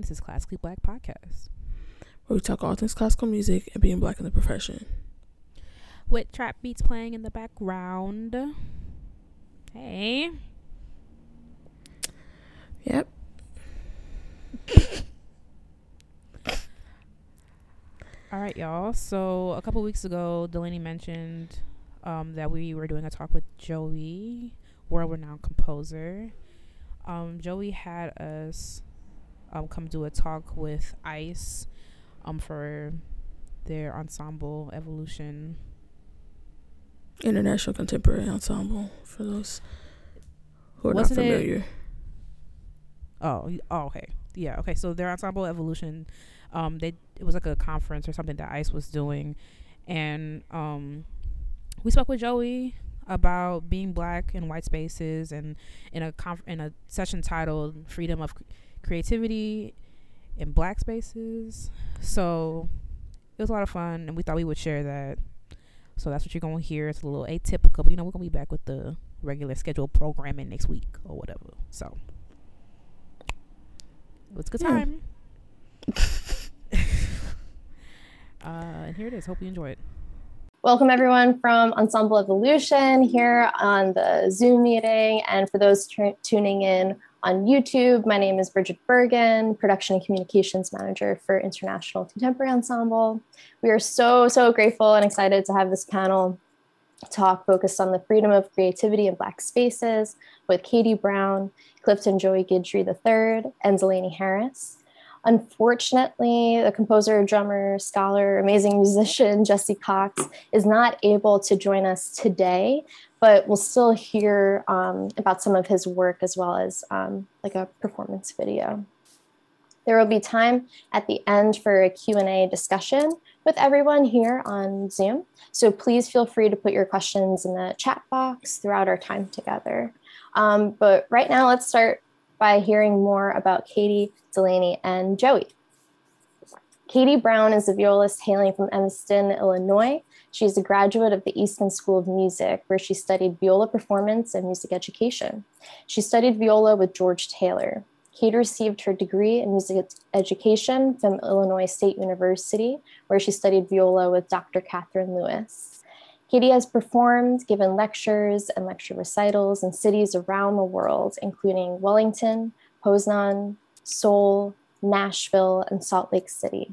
Ross And it's Katie, and this is Classically Black Podcast. Where we talk all things classical music and being black in the profession. With trap beats playing in the background. Hey. Yep. All right, y'all. So a couple weeks ago, Delaney mentioned um, that we were doing a talk with Joey, world-renowned composer. Um, Joey had us um, come do a talk with ICE um, for their ensemble evolution. International Contemporary Ensemble for those who are Wasn't not it- familiar. Oh, oh, okay, yeah, okay. So their ensemble evolution, um, they it was like a conference or something that ICE was doing, and um, we spoke with Joey about being black in white spaces and in a conf- in a session titled "Freedom of C- Creativity in Black Spaces." So it was a lot of fun, and we thought we would share that. So that's what you're gonna hear. It's a little atypical, but you know we're gonna be back with the regular scheduled programming next week or whatever. So it was a good Yeah. time. uh, and here it is. Hope you enjoy it. Welcome everyone from Ensemble Evolution here on the Zoom meeting. And for those tu- tuning in on YouTube, my name is Bridget Bergen, Production and Communications Manager for International Contemporary Ensemble. We are so, so grateful and excited to have this panel talk focused on the freedom of creativity in Black spaces with Katie Brown, Clifton Joey Guidry III, and Delaney Harris. Unfortunately, the composer, drummer, scholar, amazing musician Jessie Cox is not able to join us today, but we'll still hear um, about some of his work as well as um, like a performance video. There will be time at the end for a Q&A discussion with everyone here on Zoom. So please feel free to put your questions in the chat box throughout our time together. Um, but right now, let's start by hearing more about Katie, Delaney, and Joey. Katie Brown is a violist hailing from Evanston, Illinois. She's a graduate of the Eastman School of Music, where she studied viola performance and music education. She studied viola with George Taylor. Katie received her degree in music education from Illinois State University, where she studied viola with Dr. Catherine Lewis. Katie has performed, given lectures and lecture recitals in cities around the world, including Wellington, Poznan, Seoul, Nashville, and Salt Lake City.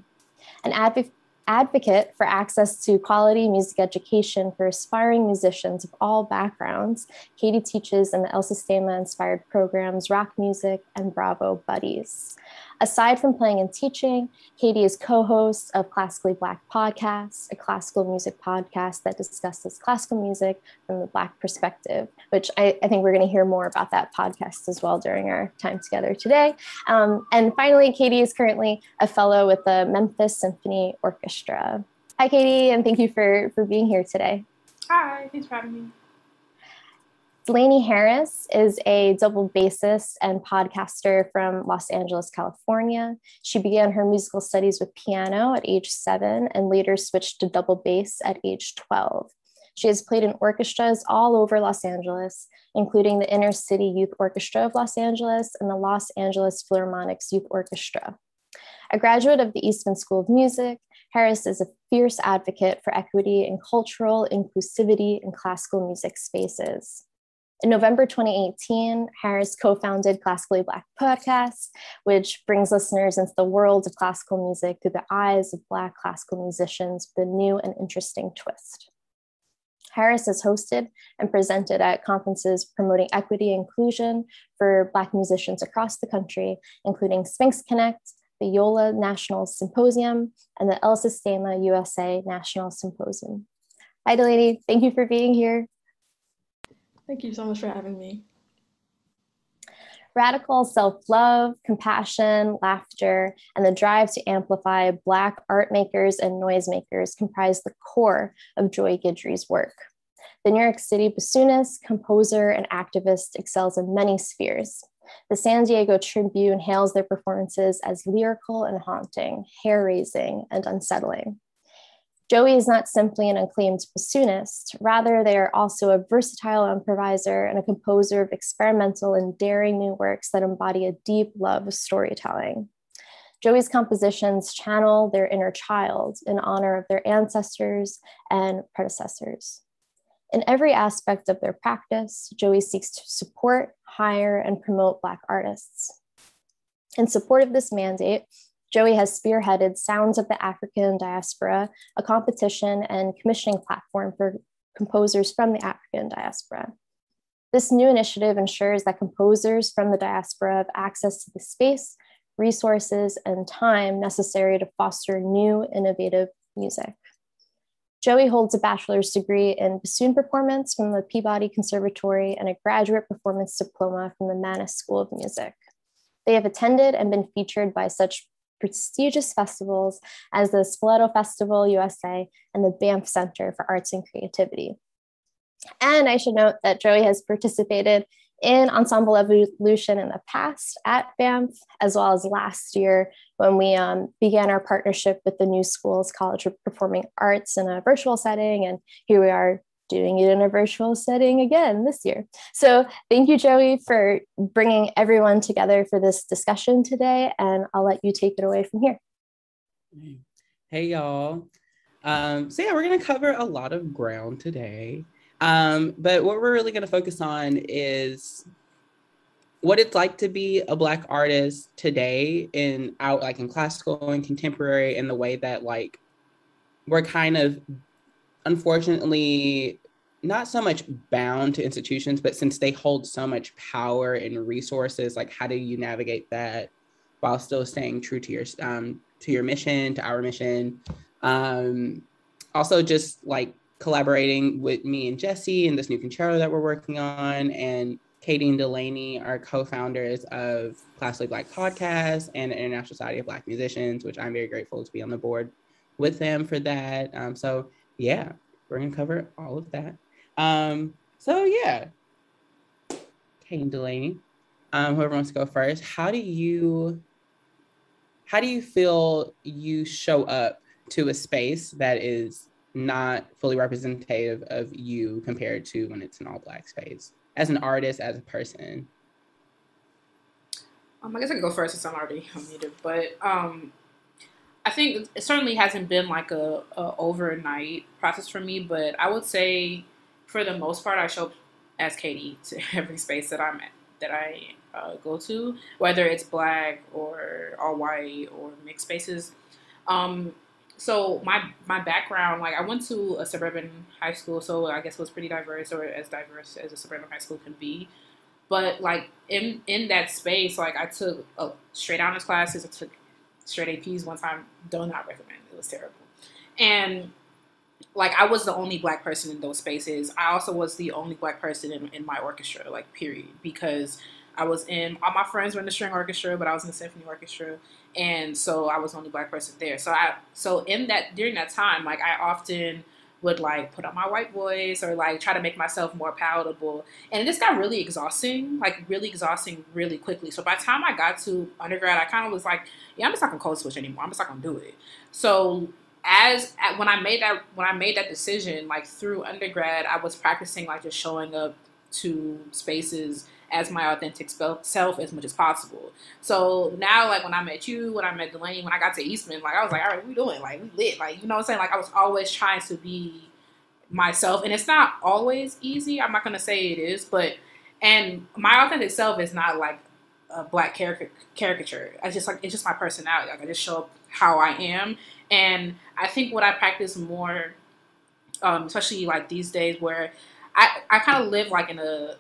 An advo- advocate for access to quality music education for aspiring musicians of all backgrounds, Katie teaches in the El Sistema inspired programs ROC Music and Bravo Buddies. Aside from playing and teaching, Katie is co host of Classically Black Podcast, a classical music podcast that discusses classical music from the Black perspective, which I, I think we're going to hear more about that podcast as well during our time together today. Um, and finally, Katie is currently a fellow with the Memphis Symphony Orchestra. Hi, Katie, and thank you for, for being here today. Hi, thanks for having me. Delaney Harris is a double bassist and podcaster from Los Angeles, California. She began her musical studies with piano at age seven and later switched to double bass at age 12. She has played in orchestras all over Los Angeles, including the Inner City Youth Orchestra of Los Angeles and the Los Angeles Philharmonic's Youth Orchestra. A graduate of the Eastman School of Music, Harris is a fierce advocate for equity and cultural inclusivity in classical music spaces. In November 2018, Harris co founded Classically Black Podcast, which brings listeners into the world of classical music through the eyes of Black classical musicians with a new and interesting twist. Harris has hosted and presented at conferences promoting equity and inclusion for Black musicians across the country, including Sphinx Connect, the YOLA National Symposium, and the El Sistema USA National Symposium. Hi, Delaney. Thank you for being here. Thank you so much for having me. Radical self love, compassion, laughter, and the drive to amplify Black art makers and noisemakers comprise the core of Joy Guidry's work. The New York City bassoonist, composer, and activist excels in many spheres. The San Diego Tribune hails their performances as lyrical and haunting, hair raising, and unsettling. Joey is not simply an acclaimed bassoonist, rather, they are also a versatile improviser and a composer of experimental and daring new works that embody a deep love of storytelling. Joey's compositions channel their inner child in honor of their ancestors and predecessors. In every aspect of their practice, Joey seeks to support, hire, and promote Black artists. In support of this mandate, Joey has spearheaded Sounds of the African Diaspora, a competition and commissioning platform for composers from the African diaspora. This new initiative ensures that composers from the diaspora have access to the space, resources, and time necessary to foster new, innovative music. Joey holds a bachelor's degree in bassoon performance from the Peabody Conservatory and a graduate performance diploma from the Mannes School of Music. They have attended and been featured by such prestigious festivals as the Spoleto Festival USA and the Banff Center for Arts and Creativity. And I should note that Joey has participated in Ensemble Evolution in the past at Banff, as well as last year when we um, began our partnership with the New Schools College of Performing Arts in a virtual setting. And here we are doing it in a virtual setting again this year. So thank you, Joey, for bringing everyone together for this discussion today. And I'll let you take it away from here. Hey, y'all. Um, so, yeah, we're going to cover a lot of ground today. Um, but what we're really going to focus on is what it's like to be a black artist today in out like in classical and contemporary in the way that like we're kind of unfortunately not so much bound to institutions, but since they hold so much power and resources, like how do you navigate that while still staying true to your um, to your mission, to our mission? Um, also, just like collaborating with me and Jesse and this new concerto that we're working on, and Katie and Delaney are co-founders of Classically Black Podcast and the International Society of Black Musicians, which I'm very grateful to be on the board with them for that. Um, so yeah, we're gonna cover all of that. Um, so yeah, Kane Delaney, um, whoever wants to go first, how do you how do you feel you show up to a space that is not fully representative of you compared to when it's an all black space as an artist, as a person? Um, I guess I can go first since I'm already unmuted, but um, I think it certainly hasn't been like a, a, overnight process for me, but I would say for the most part, I show up as Katie to every space that I'm at, that I uh, go to, whether it's black or all white or mixed spaces. Um, so my my background, like I went to a suburban high school, so I guess it was pretty diverse, or as diverse as a suburban high school can be. But like in in that space, like I took uh, straight honors classes, I took straight APs one time. Do not recommend. It was terrible. And like I was the only black person in those spaces. I also was the only black person in, in my orchestra, like period, because I was in all my friends were in the string orchestra, but I was in the symphony orchestra, and so I was the only black person there. So I so in that during that time, like I often would like put on my white voice or like try to make myself more palatable. And it just got really exhausting, like really exhausting really quickly. So by the time I got to undergrad, I kind of was like, yeah, I'm just not gonna code switch anymore. I'm just not gonna do it. So as when I made that when I made that decision, like through undergrad, I was practicing like just showing up to spaces as my authentic self as much as possible. So now, like when I met you, when I met Delaney, when I got to Eastman, like I was like, all right, we doing? Like we lit. Like you know what I'm saying? Like I was always trying to be myself, and it's not always easy. I'm not gonna say it is, but and my authentic self is not like a black caricature. I just like it's just my personality. Like I just show up how I am, and I think what I practice more, um, especially like these days, where I I kind of live like in a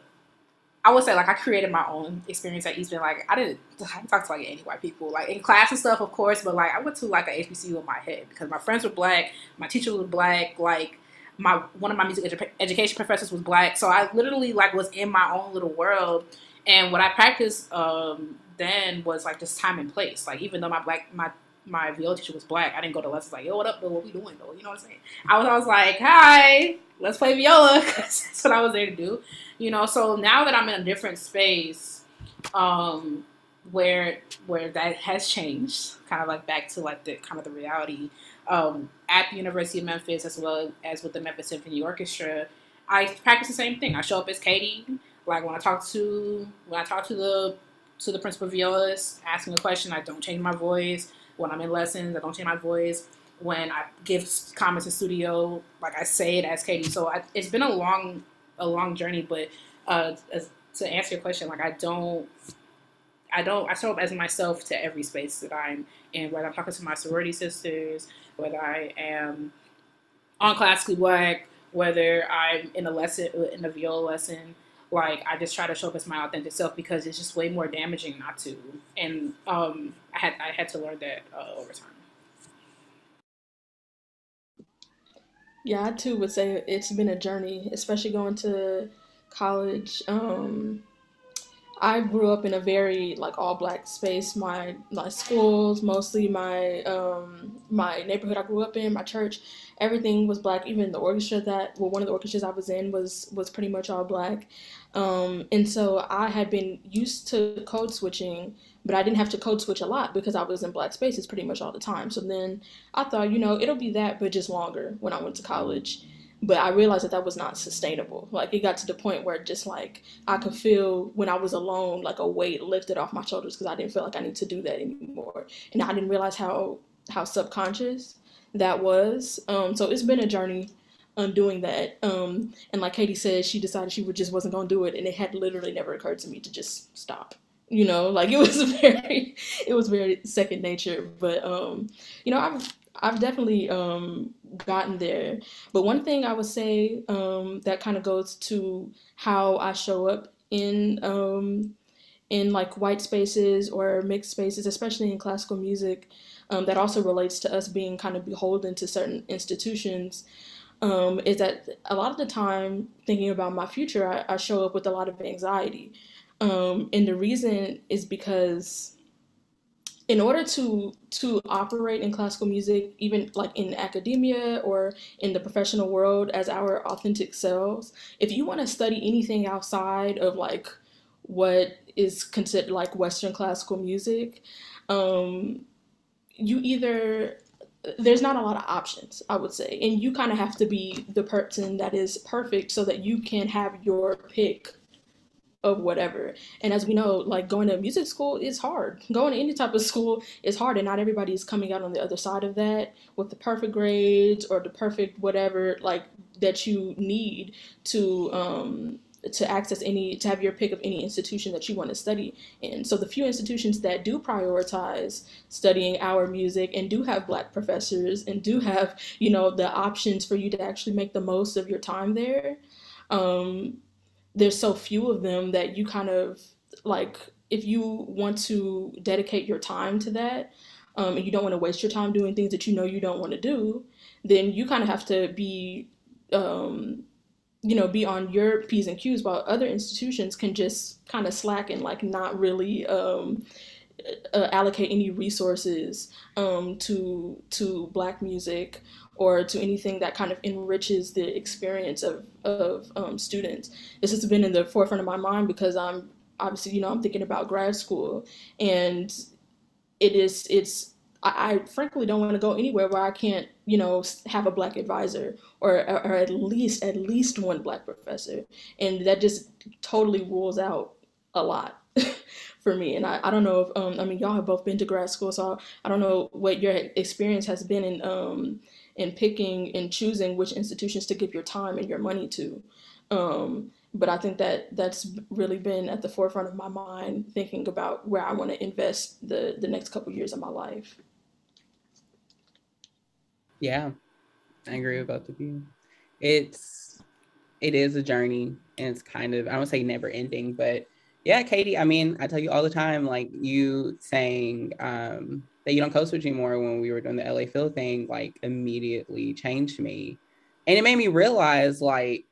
I would say like I created my own experience at Eastman. Like I didn't, I didn't talk to like any white people, like in class and stuff, of course. But like I went to like a HBCU in my head because my friends were black, my teacher was black, like my one of my music edu- education professors was black. So I literally like was in my own little world. And what I practiced um, then was like just time and place. Like even though my black my my viola teacher was black, I didn't go to lessons like, yo, what up, though? What we doing, though? You know what I'm saying? I was, I was like, hi, let's play viola, that's what I was there to do you know so now that i'm in a different space um where where that has changed, kind of like back to like the kind of the reality um, at the University of Memphis as well as with the Memphis Symphony Orchestra. I practice the same thing. I show up as Katie. Like when I talk to when I talk to the to the principal violist, asking a question, I don't change my voice. When I'm in lessons, I don't change my voice. When I give comments in studio, like I say it as Katie. So I, it's been a long a long journey, but uh, as, to answer your question, like I don't I don't I show up as myself to every space that I'm in, whether I'm talking to my sorority sisters, whether I am on classically black, whether I'm in a lesson in a viola lesson. Like I just try to show up as my authentic self because it's just way more damaging not to. And um, I had I had to learn that uh, over time. Yeah, I too would say it's been a journey, especially going to college. Um, I grew up in a very like all black space. My my schools, mostly my um my neighborhood I grew up in, my church, everything was black. Even the orchestra that well one of the orchestras I was in was was pretty much all black. Um, and so I had been used to code switching, but I didn't have to code switch a lot because I was in black spaces pretty much all the time. So then I thought, you know, it'll be that, but just longer when I went to college but I realized that that was not sustainable. Like it got to the point where just like I could feel when I was alone, like a weight lifted off my shoulders because I didn't feel like I need to do that anymore, and I didn't realize how how subconscious that was. Um, so it's been a journey undoing that. Um, and like Katie said, she decided she just wasn't gonna do it, and it had literally never occurred to me to just stop. You know, like it was very, it was very second nature. But um, you know, I've I've definitely um, gotten there. But one thing I would say um, that kind of goes to how I show up in um, in like white spaces or mixed spaces, especially in classical music, um, that also relates to us being kind of beholden to certain institutions. Um, is that a lot of the time thinking about my future, I, I show up with a lot of anxiety. Um, and the reason is because in order to to operate in classical music even like in academia or in the professional world as our authentic selves if you want to study anything outside of like what is considered like western classical music um, you either there's not a lot of options i would say. And you kind of have to be the person that is perfect so that you can have your pick of whatever. And as we know, like going to music school is hard. Going to any type of school is hard, and not everybody is coming out on the other side of that with the perfect grades or the perfect whatever like that you need to um, to access any to have your pick of any institution that you want to study in. So the few institutions that do prioritize studying our music and do have black professors and do have you know the options for you to actually make the most of your time there. Um, there's so few of them that you kind of like if you want to dedicate your time to that um, and you don't want to waste your time doing things that you know you don't want to do then you kind of have to be um, you know be on your p's and q's while other institutions can just kind of slack and like not really um, uh, allocate any resources um, to to black music or to anything that kind of enriches the experience of, of um, students. This has been in the forefront of my mind because I'm obviously, you know, I'm thinking about grad school and it is, it's, I, I frankly don't want to go anywhere where I can't, you know, have a black advisor or, or at least, at least one black professor. And that just totally rules out a lot. for me. And I, I don't know if um, I mean y'all have both been to grad school, so I don't know what your experience has been in um, in picking and choosing which institutions to give your time and your money to. Um, but I think that that's really been at the forefront of my mind, thinking about where I want to invest the the next couple years of my life. Yeah, I agree with both of you. It's it is a journey, and it's kind of I don't say never ending, but yeah, Katie. I mean, I tell you all the time, like you saying um, that you don't code switch anymore when we were doing the LA Phil thing, like immediately changed me. And it made me realize, like,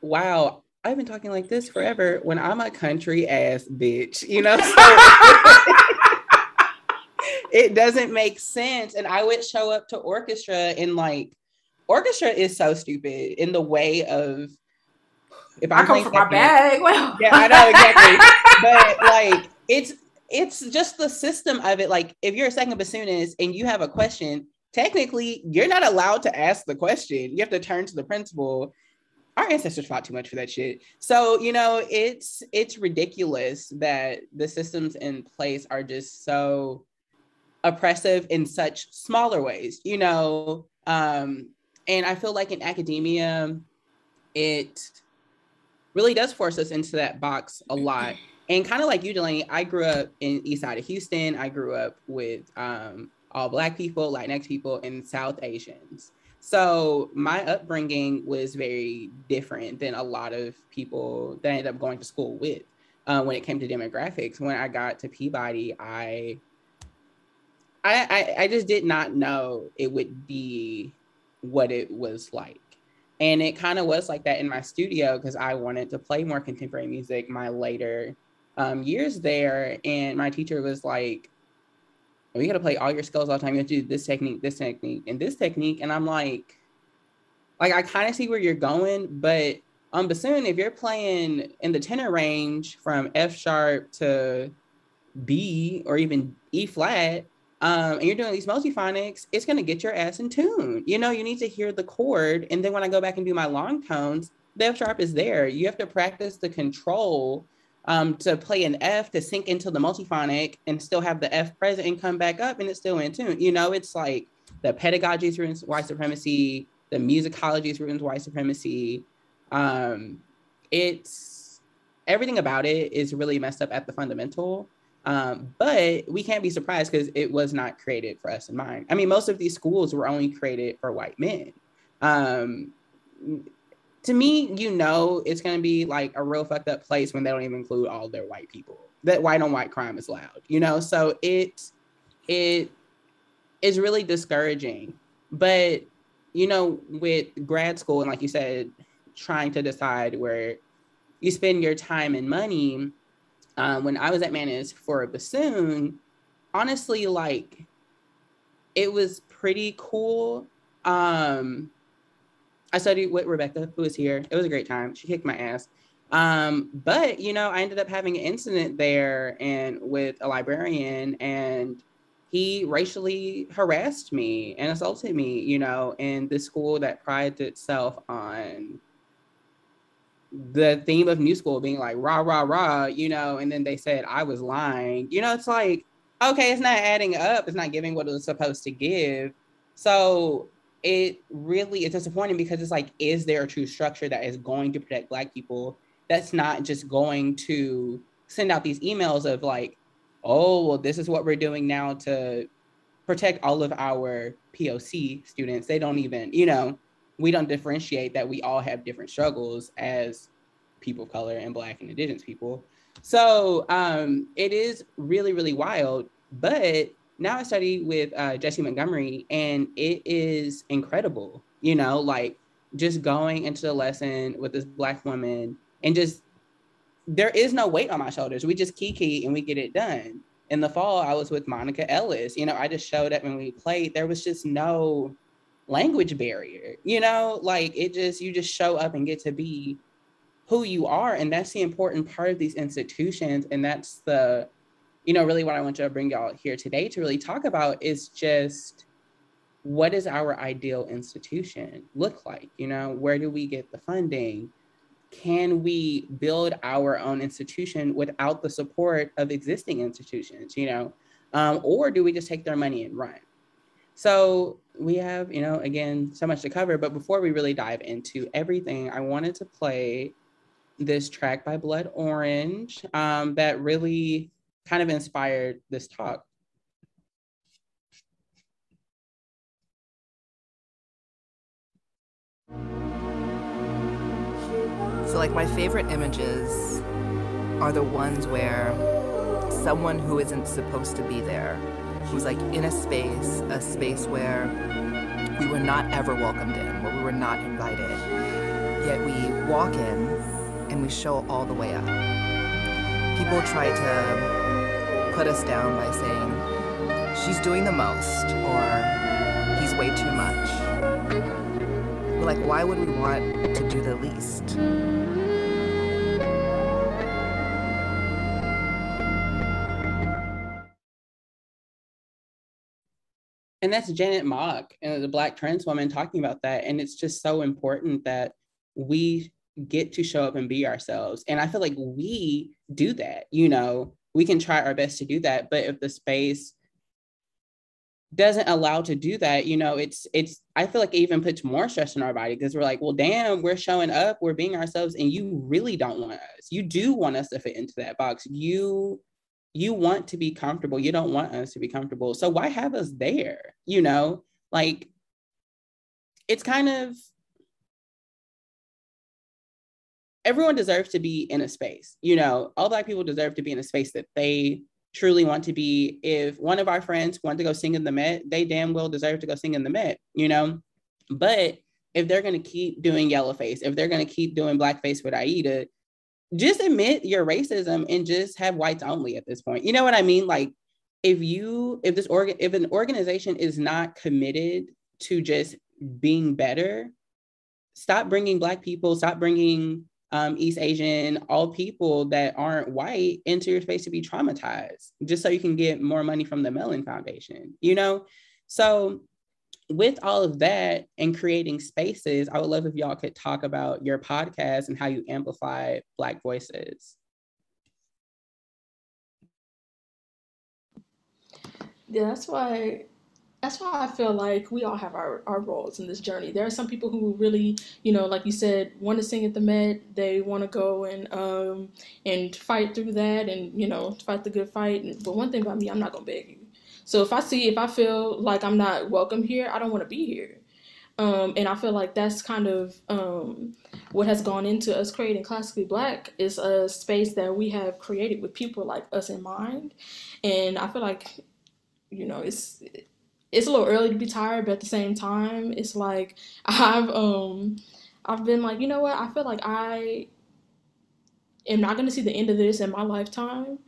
wow, I've been talking like this forever when I'm a country ass bitch, you know? So it doesn't make sense. And I would show up to orchestra and like, orchestra is so stupid in the way of if I'm I come from my bag. Well, yeah, I know exactly. but like, it's it's just the system of it. Like if you're a second bassoonist and you have a question, technically you're not allowed to ask the question. You have to turn to the principal. Our ancestors fought too much for that shit. So, you know, it's it's ridiculous that the systems in place are just so oppressive in such smaller ways, you know. Um, and I feel like in academia, it really does force us into that box a lot. And kind of like you, Delaney, I grew up in east side of Houston. I grew up with um, all black people, Latinx people, and South Asians. So my upbringing was very different than a lot of people that I ended up going to school with. Uh, when it came to demographics, when I got to Peabody, I, I, I, I just did not know it would be what it was like. And it kind of was like that in my studio because I wanted to play more contemporary music my later um, years there. And my teacher was like, we got to play all your skills all the time. You have to do this technique, this technique, and this technique. And I'm like, like I kind of see where you're going, but on bassoon, if you're playing in the tenor range from F sharp to B or even E flat, um, and you're doing these multiphonics, it's going to get your ass in tune. You know, you need to hear the chord. And then when I go back and do my long tones, the F sharp is there. You have to practice the control um, to play an F to sink into the multiphonic and still have the F present and come back up and it's still in tune. You know, it's like the pedagogy in white supremacy, the musicology in white supremacy. Um, it's everything about it is really messed up at the fundamental. Um, but we can't be surprised because it was not created for us in mind. I mean, most of these schools were only created for white men. Um, to me, you know, it's to be like a real fucked up place when they don't even include all their white people. That white on white crime is loud, you know. So it it is really discouraging. But you know, with grad school and like you said, trying to decide where you spend your time and money um, when I was at Mannes for a bassoon, honestly, like it was pretty cool. Um, I studied with Rebecca, who was here. It was a great time. She kicked my ass. Um, but you know, I ended up having an incident there and with a librarian, and he racially harassed me and assaulted me. You know, in the school that prides itself on the theme of new school being like rah rah rah, you know, and then they said I was lying. You know, it's like okay, it's not adding up. It's not giving what it was supposed to give. So it really is disappointing because it's like, is there a true structure that is going to protect Black people? That's not just going to send out these emails of like, oh, well, this is what we're doing now to protect all of our POC students. They don't even, you know, we don't differentiate that we all have different struggles as people of color and black and indigenous people so um, it is really really wild but now i study with uh, jessie montgomery and it is incredible you know like just going into the lesson with this black woman and just there is no weight on my shoulders. We just kiki and we get it done. In the fall i was with monica ellis. You know i just showed up when we played. There was just no language barrier. You know, like it just you just show up and get to be who you are and that's the important part of these institutions and that's the you know really what I want to bring y'all here today to really talk about is just what does our ideal institution look like? You know, where do we get the funding? Can we build our own institution without the support of existing institutions, you know? Um, or do we just take their money and run? So we have, you know, again, so much to cover. But before we really dive into everything, I wanted to play this track by Blood Orange um, that really kind of inspired this talk. So, like, my favorite images are the ones where someone who isn't supposed to be there who's like in a space, a space where we were not ever welcomed in, where we were not invited. Yet we walk in and we show all the way up. People try to put us down by saying, she's doing the most, or he's way too much. We're like, why would we want to do the least? and that's Janet Mock, uh, the Black trans woman, talking about that. And it's just so important that we get to show up and be ourselves. And I feel like we do that. You know, we can try our best to do that. But if the space doesn't allow to do that, you know, it's it's I feel like it even puts more stress on our body because we're like, well, damn, we're showing up, we're being ourselves, and you really don't want us. You do want us to fit into that box. You you want to be comfortable. You don't want us to be comfortable. So why have us there? You know, like it's kind of everyone deserves to be in a space. You know, all black people deserve to be in a space that they truly want to be. If one of our friends want to go sing in the Met, they damn well deserve to go sing in the Met, you know? But if they're going to keep doing yellowface, if they're going to keep doing blackface with Aida, just admit your racism and just have whites only at this point. You know what I mean? Like if you if this organ if an organization is not committed to just being better, stop bringing black people, stop bringing um, East Asian, all people that aren't white into your space to be traumatized, just so you can get more money from the Mellon Foundation, you know? So with all of that and creating spaces, I would love if y'all could talk about your podcast and how you amplify Black voices. Yeah, that's why that's why I feel like we all have our, our roles in this journey. There are some people who really, you know, like you said, want to sing at the Met. They want to go and um and fight through that and you know fight the good fight. But one thing about me, I'm not gonna beg you. So if I see, if I feel like I'm not welcome here, I don't want to be here. Um, and I feel like that's kind of um, what has gone into us creating classically black is a space that we have created with people like us in mind. And I feel like, you know, it's it's a little early to be tired, but at the same time, it's like I've um I've been like, you know what? I feel like I am not going to see the end of this in my lifetime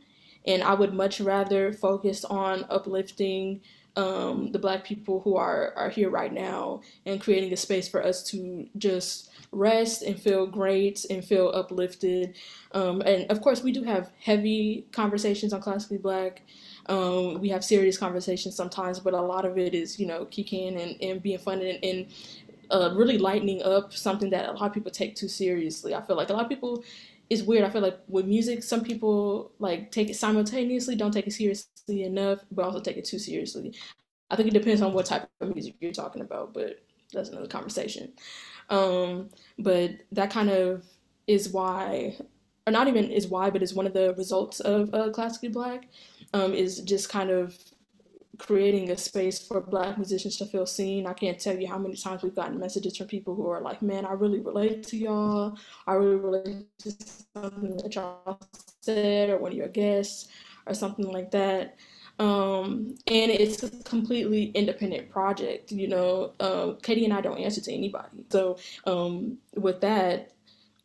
and I would much rather focus on uplifting um, the black people who are, are here right now and creating a space for us to just rest and feel great and feel uplifted. Um, and of course, we do have heavy conversations on Classically Black. Um, we have serious conversations sometimes, but a lot of it is, you know, kicking and, and being fun and, and uh, really lightening up something that a lot of people take too seriously. I feel like a lot of people it's weird. I feel like with music, some people like take it simultaneously, don't take it seriously enough, but also take it too seriously. I think it depends on what type of music you're talking about, but that's another conversation. Um, but that kind of is why, or not even is why, but is one of the results of uh, classically black, um, is just kind of creating a space for black musicians to feel seen. I can't tell you how many times we've gotten messages from people who are like, man, I really relate to y'all. I really relate to something that y'all said or one of your guests or something like that. Um, and it's a completely independent project, you know. Um, Katie and I don't answer to anybody. So um, with that,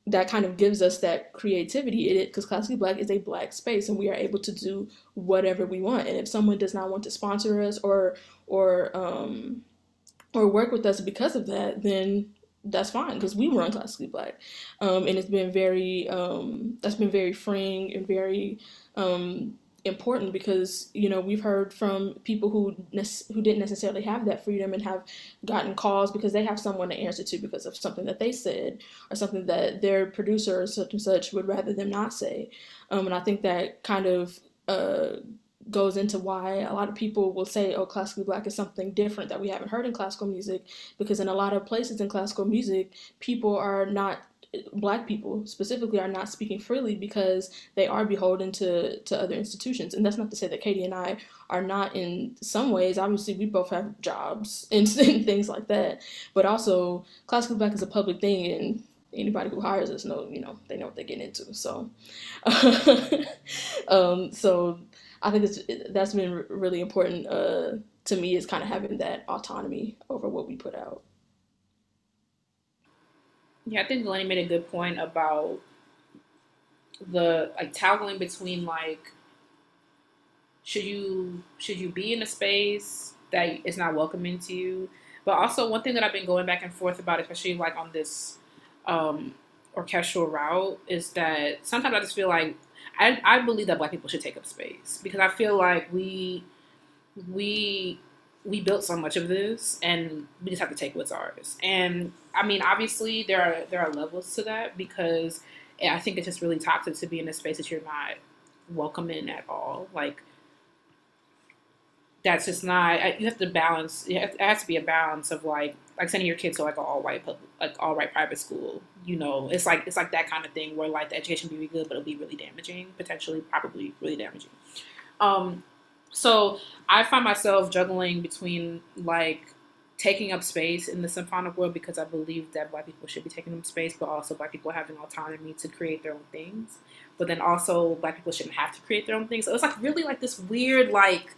that kind of gives us that creativity in it because classically black is a black space and we are able to do whatever we want. And if someone does not want to sponsor us or or um or work with us because of that then that's fine because we run classically black. Um and it's been very um that's been very freeing and very um important because you know we've heard from people who who didn't necessarily have that freedom and have gotten calls because they have someone to answer to because of something that they said or something that their producer or such and such would rather them not say. Um, and i think that kind of uh, goes into why a lot of people will say oh classically black is something different that we haven't heard in classical music because in a lot of places in classical music people are not black people specifically are not speaking freely because they are beholden to, to other institutions. And that's not to say that Katie and I are not in some ways. Obviously, we both have jobs and, and things like that. But also, classical black is a public thing, and anybody who hires us know, you know, they know what they get into. So, um, so I think it's, that's been really important uh, to me is kind of having that autonomy over what we put out. Yeah, I think Delaney made a good point about the like toggling between like should you should you be in a space that is not welcoming to you but also one thing that i've been going back and forth about especially like on this um orchestral route is that sometimes i just feel like i, I believe that black people should take up space because i feel like we we we built so much of this and we just have to take what's ours. And I mean, obviously there are there are levels to that because I think it's just really toxic to be in a space that you're not welcome in at all. Like that's just not. You have to balance. It has to be a balance of like like sending your kids to like an all white public, like all white private school. You know, it's like it's like that kind of thing where like the education be really good, but it'll be really damaging, potentially, probably really damaging. Um, so I find myself juggling between like taking up space in the symphonic world because I believe that black people should be taking up space, but also black people having autonomy to create their own things. But then also black people shouldn't have to create their own things. So it's like really like this weird like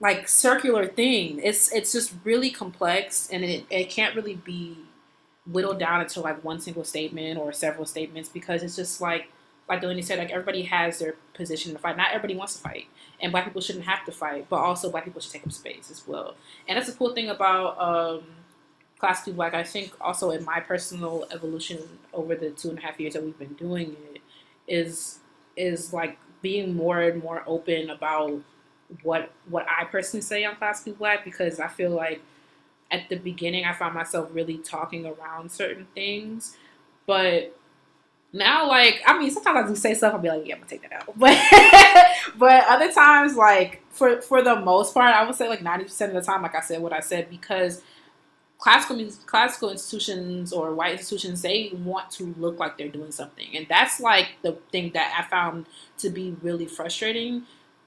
like circular thing. It's it's just really complex and it, it can't really be whittled down into like one single statement or several statements because it's just like like Delaney said, like everybody has their position to fight. Not everybody wants to fight, and black people shouldn't have to fight, but also black people should take up space as well. And that's the cool thing about um, classically black. I think also in my personal evolution over the two and a half years that we've been doing it is is like being more and more open about what what I personally say on classically black because I feel like at the beginning I found myself really talking around certain things, but now like I mean sometimes I do say stuff I'll be like yeah I'm gonna take that out. But but other times like for for the most part I would say like 90% of the time like I said what I said because classical classical institutions or white institutions they want to look like they're doing something. And that's like the thing that I found to be really frustrating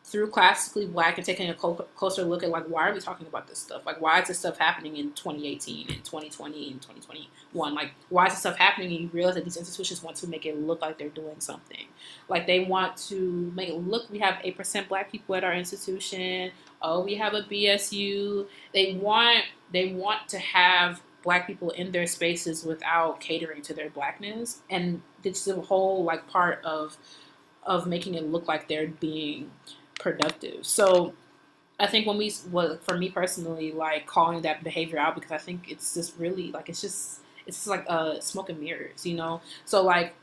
through classically black and taking a closer look at like why are we talking about this stuff? Like why is this stuff happening in 2018 and 2020 and 2021 like why is this stuff happening and you realize that these institutions want to make it look like they're doing something. Like they want to make it look we have 8% black people at our institution. Oh we have a bsu they want they want to have black people in their spaces without catering to their blackness. And it's the whole like part of of making it look like they're being productive. So I think when we, well, for me personally, like calling that behavior out because I think it's just really like it's just it's just like uh, smoke and mirrors, you know. So like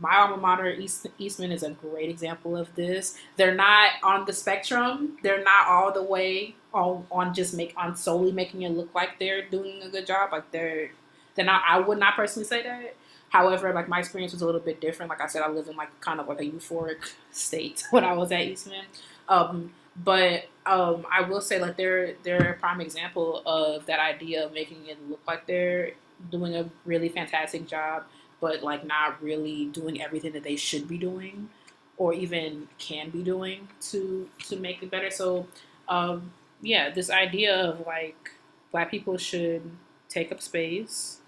my alma mater, East, Eastman, is a great example of this. They're not on the spectrum. They're not all the way on on just make on solely making it look like they're doing a good job. Like they're they're not. I would not personally say that. However, like my experience was a little bit different. Like I said, I lived in like kind of like a euphoric state when I was at Eastman. Um, but um, I will say like they're they're a prime example of that idea of making it look like they're doing a really fantastic job, but like not really doing everything that they should be doing or even can be doing to to make it better. So um, yeah, this idea of like black people should take up space,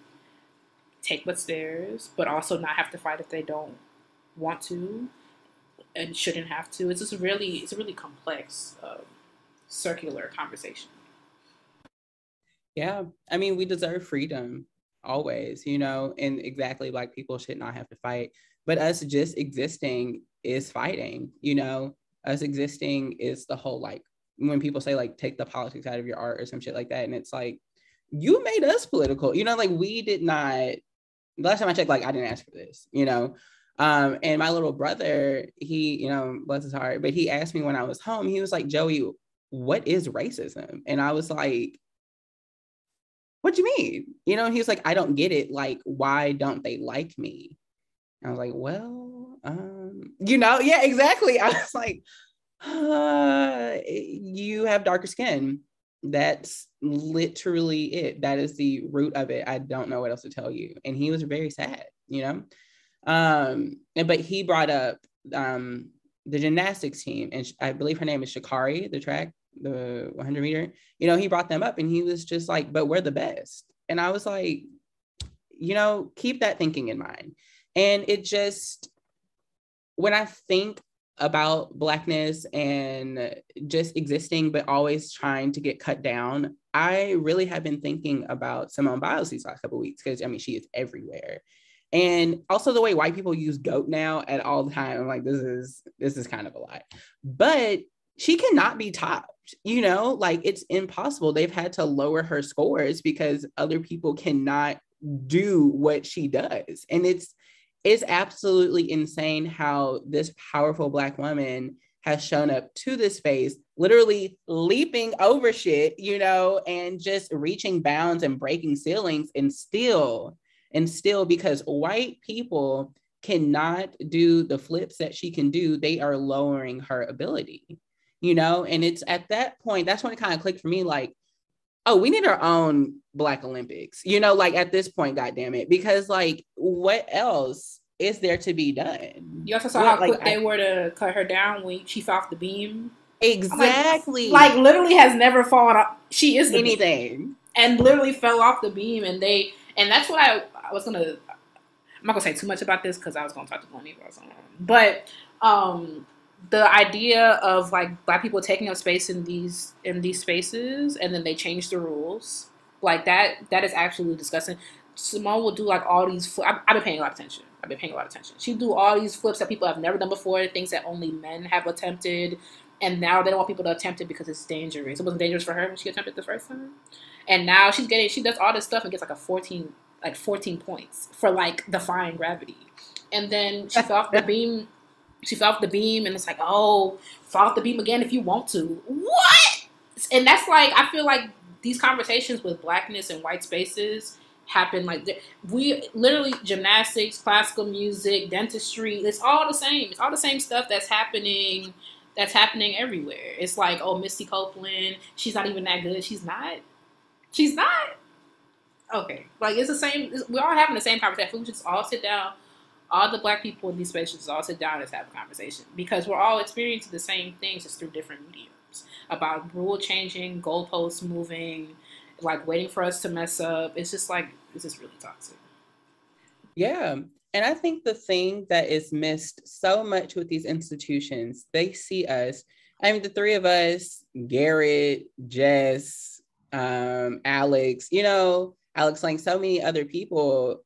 take what's theirs, but also not have to fight if they don't want to and shouldn't have to. It's just really it's a really complex uh, circular conversation. Yeah, I mean, we deserve freedom always, you know, and exactly like people should not have to fight, but us just existing is fighting, you know. Us existing is the whole like when people say like take the politics out of your art or some shit like that, and it's like you made us political, you know, like we did not. Last time I checked, like I didn't ask for this, you know. Um, and my little brother, he, you know, bless his heart, but he asked me when I was home, he was like, Joey, what is racism? And I was like, what do you mean? You know, he was like, I don't get it. Like, why don't they like me? And I was like, well, um, you know, yeah, exactly. I was like, uh, you have darker skin. That's literally it. That is the root of it. I don't know what else to tell you. And he was very sad, you know? Um, and, but he brought up um, the gymnastics team, and I believe her name is Sha'Carri, the track, the 100 meter. You know, he brought them up, and he was just like, "But we're the best." And I was like, you know, keep that thinking in mind. And it just, when I think about blackness and just existing, but always trying to get cut down, I really have been thinking about Simone Biles these last couple weeks because I mean she is everywhere, and also the way white people use goat now at all the time i'm like this is this is kind of a lie. But she cannot be topped you know? Like it's impossible. They've had to lower her scores because other people cannot do what she does. And it's it's absolutely insane how this powerful black woman has shown up to this space, literally leaping over shit, you know, and just reaching bounds and breaking ceilings, and still, and still, because white people cannot do the flips that she can do, they are lowering her ability, you know? And it's at that point, that's when it kind of clicked for me like, oh, we need our own Black Olympics, you know, like at this point, God damn it, because like, what else is there to be done? You also saw how quick like, they I- were to cut her down when she fell off the beam. Exactly. Like literally has never fallen off. She is the beam. anything. and literally fell off the beam and they and that's what I, I was gonna I'm not gonna say too much about this because I was gonna talk to Bonnie about something. But um the idea of like black people taking up space in these in these spaces and then they change the rules like that that is actually disgusting. Simone will do like all these fl- I've, I've been paying a lot of attention. I've been paying a lot of attention. She do all these flips that people have never done before, things that only men have attempted, and now they don't want people to attempt it because it's dangerous. It wasn't dangerous for her when she attempted the first time and now she's getting she does all this stuff and gets like a 14 like 14 points for like defying gravity. And then she fell off the beam she fell off the beam and it's like oh fall off the beam again if you want to. What? And that's like i feel like these conversations with blackness and white spaces happen like we literally gymnastics classical music dentistry it's all the same. It's all the same stuff that's happening that's happening everywhere. It's like oh misty copeland she's not even that good. She's not. She's not. Okay, like it's the same. it's- We're all having the same conversation. We should just all sit down. All the black people in these spaces all sit down and have a conversation because we're all experiencing the same things just through different mediums about rule changing, goalposts moving, like waiting for us to mess up. It's just like it's just really toxic. Yeah. And I think the thing that is missed so much with these institutions, they see us. I mean, the three of us, Garrett, Jess, um, Alex, you know, Alex, like so many other people.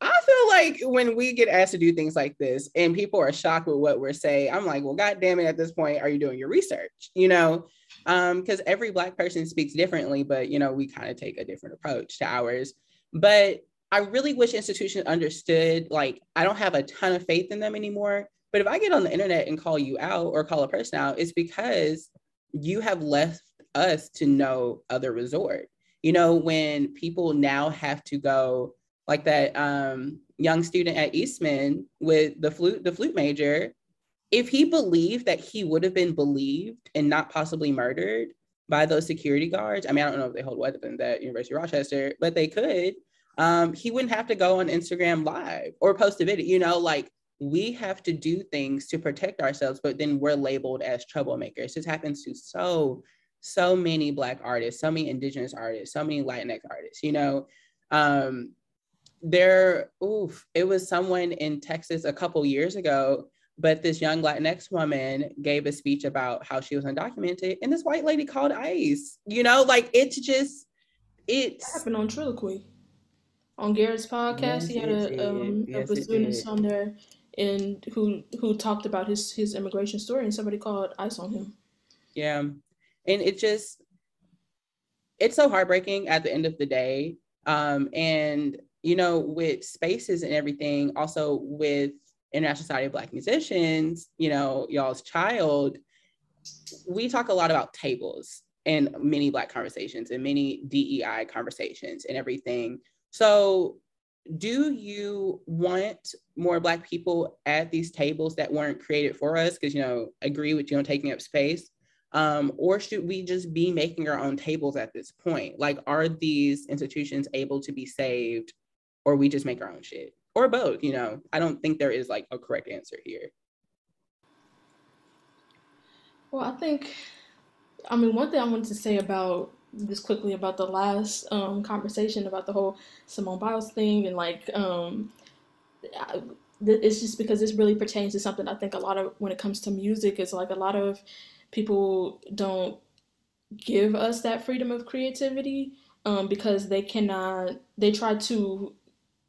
I feel like when we get asked to do things like this and people are shocked with what we're saying, I'm like, well, God damn it, at this point, are you doing your research? You know, um, because every Black person speaks differently, but, you know, we kind of take a different approach to ours. But I really wish institutions understood, like, I don't have a ton of faith in them anymore. But if I get on the internet and call you out or call a person out, it's because you have left us to no other resort. You know, when people now have to go like that um, young student at Eastman with the flute, the flute major, if he believed that he would have been believed and not possibly murdered by those security guards, I mean, I don't know if they hold weapons at University of Rochester, but they could. Um, he wouldn't have to go on Instagram live or post a video. You know, like we have to do things to protect ourselves, but then we're labeled as troublemakers. This happens to so so many black artists, so many indigenous artists, so many Latinx artists, you know. Um, there, oof, it was someone in Texas a couple years ago, but this young Latinx woman gave a speech about how she was undocumented, and this white lady called ICE. You know, like it's just, That it's happened on Trilloquy. On Garrett's podcast, Yes, he had a, um, a Yes, it bassoonist on there, and who who talked about his his immigration story, and somebody called ICE on him. Yeah. And it just, it's so heartbreaking at the end of the day. Um, and, you know, with spaces and everything, also with International Society of Black Musicians, you know, y'all's child, we talk a lot about tables and many Black conversations and many DEI conversations and everything. So, do you want more Black people at these tables that weren't created for us? Because, you know, agree with you on taking up space. Um, or should we just be making our own tables at this point? Like, are these institutions able to be saved, or we just make our own shit, or both? You know, I don't think there is like a correct answer here. Well, I think, I mean, one thing I wanted to say about this quickly about the last um, conversation about the whole Simone Biles thing and like, um, I, it's just because this really pertains to something I think a lot of when it comes to music is like a lot of people don't give us that freedom of creativity um, because they cannot they try to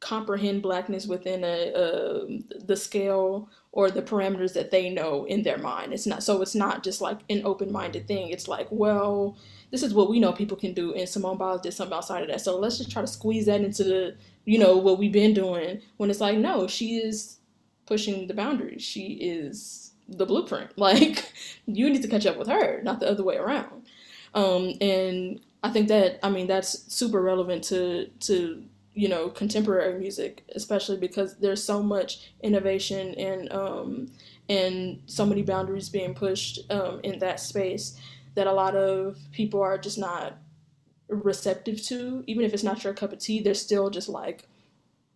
comprehend blackness within a, a the scale or the parameters that they know in their mind. It's not so it's not just like an open-minded thing. It's like well this is what we know people can do and simone biles did something outside of that. So let's just try to squeeze that into the you know what we've been doing when it's like no she is pushing the boundaries. She is the blueprint. Like you need to catch up with her, not the other way around. Um, and I think that I mean that's super relevant to to you know contemporary music, especially because there's so much innovation and um, and so many boundaries being pushed um, in that space that a lot of people are just not receptive to. Even if it's not your cup of tea, they're still just like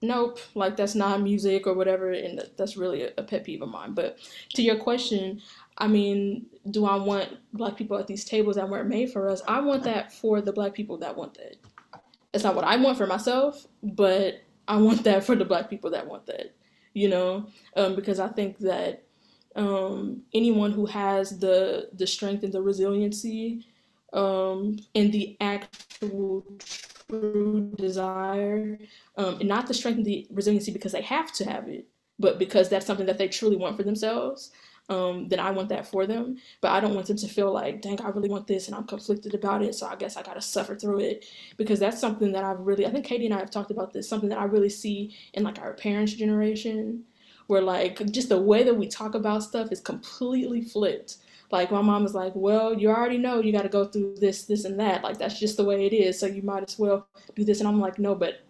nope, like that's not music or whatever, and that's really a, pet peeve of mine. But to your question, I mean, do I want black people at these tables that weren't made for us? I want that for the black people that want that. It's not what I want for myself, but I want that for the black people that want that. You know, um, because I think that um, anyone who has the the strength and the resiliency um, and the actual true desire, um, and not the strength and the resiliency because they have to have it, but because that's something that they truly want for themselves. Um, then I want that for them. But I don't want them to feel like, dang, I really want this and I'm conflicted about it. So I guess I got to suffer through it because that's something that I've really, I think Katie and I have talked about this, something that I really see in like our parents' generation where like just the way that we talk about stuff is completely flipped. Like my mom was like, "Well, you already know you got to go through this, this, and that. Like that's just the way it is. So you might as well do this." And I'm like, "No, but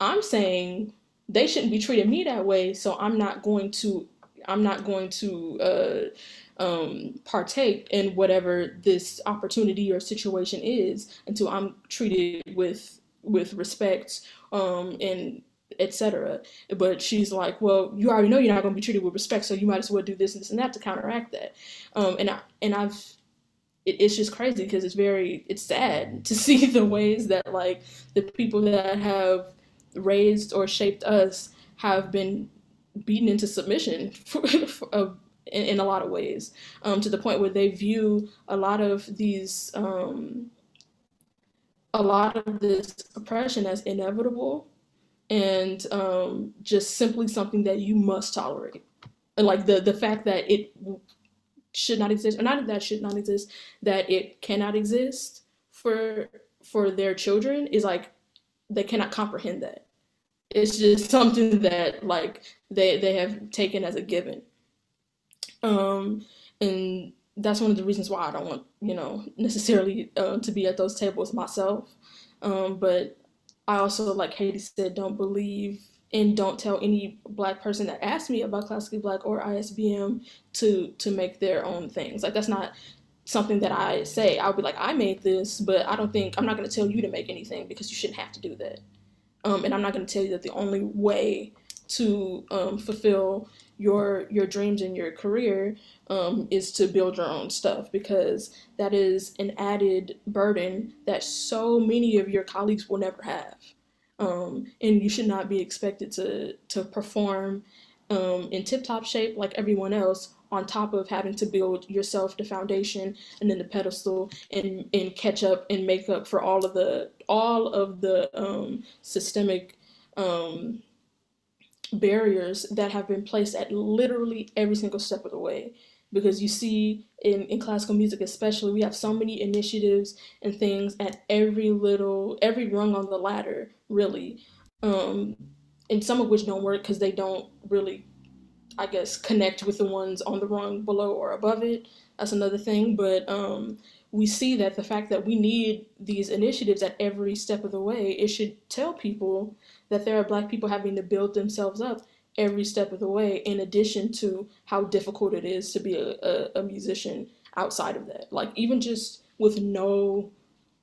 I'm saying they shouldn't be treating me that way. So I'm not going to. I'm not going to." Uh, um, partake in whatever this opportunity or situation is until I'm treated with with respect um, and etc. But she's like, well, you already know you're not going to be treated with respect, so you might as well do this and this and that to counteract that. Um, and I and I've it, it's just crazy because it's very it's sad to see the ways that like the people that have raised or shaped us have been beaten into submission for, for, in, in, a lot of ways um, to the point where they view a lot of these um, a lot of this oppression as inevitable and um, just simply something that you must tolerate. And like the the fact that it should not exist, or not that should not exist, that it cannot exist for for their children is like they cannot comprehend that. It's just something that like they they have taken as a given. Um, and that's one of the reasons why I don't want you know necessarily uh, to be at those tables myself. Um, but I also, like Katie said, don't believe and don't tell any black person that asks me about classically black or ISBM to to make their own things. Like that's not something that I say. I'll be like, I made this, but I don't think I'm not to tell you to make anything because you shouldn't have to do that. Um, and I'm not to tell you that the only way to um, fulfill your your dreams and your career um, is to build your own stuff because that is an added burden that so many of your colleagues will never have. Um, and you should not be expected to to perform um, in tip top shape like everyone else on top of having to build yourself the foundation and then the pedestal and and catch up and make up for all of the all of the um, systemic um, barriers that have been placed at literally every single step of the way. Because you see in, in classical music especially we have so many initiatives and things at every little every rung on the ladder really. Um and some of which don't work because they don't really i guess connect with the ones on the rung below or above it. That's another thing but um we see that the fact that we need these initiatives at every step of the way it should tell people that there are black people having to build themselves up every step of the way in addition to how difficult it is to be a, a, a musician outside of that. Like even just with no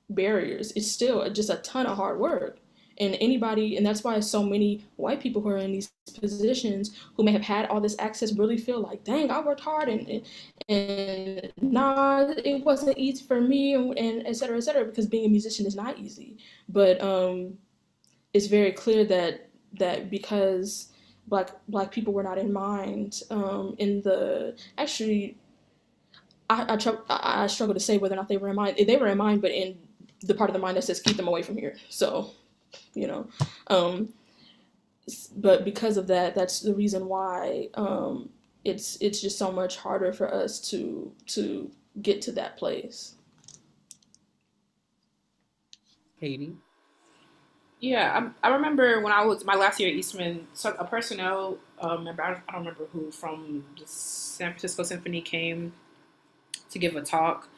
barriers it's still just a ton of hard work. And anybody and that's why so many white people who are in these positions who may have had all this access really feel like dang i worked hard and and, nah it wasn't easy for me and, and et cetera et cetera because being a musician is not easy. But um it's very clear that that because black black people were not in mind um, in the actually I, I, tr- I struggle to say whether or not they were in mind they were in mind but in the part of the mind that says keep them away from here. So you know um, but because of that that's the reason why um, it's it's just so much harder for us to to get to that place Katie Yeah, I, I remember when I was my last year at Eastman, so a personnel uh, member, I don't, I don't remember who, from the San Francisco Symphony came to give a talk.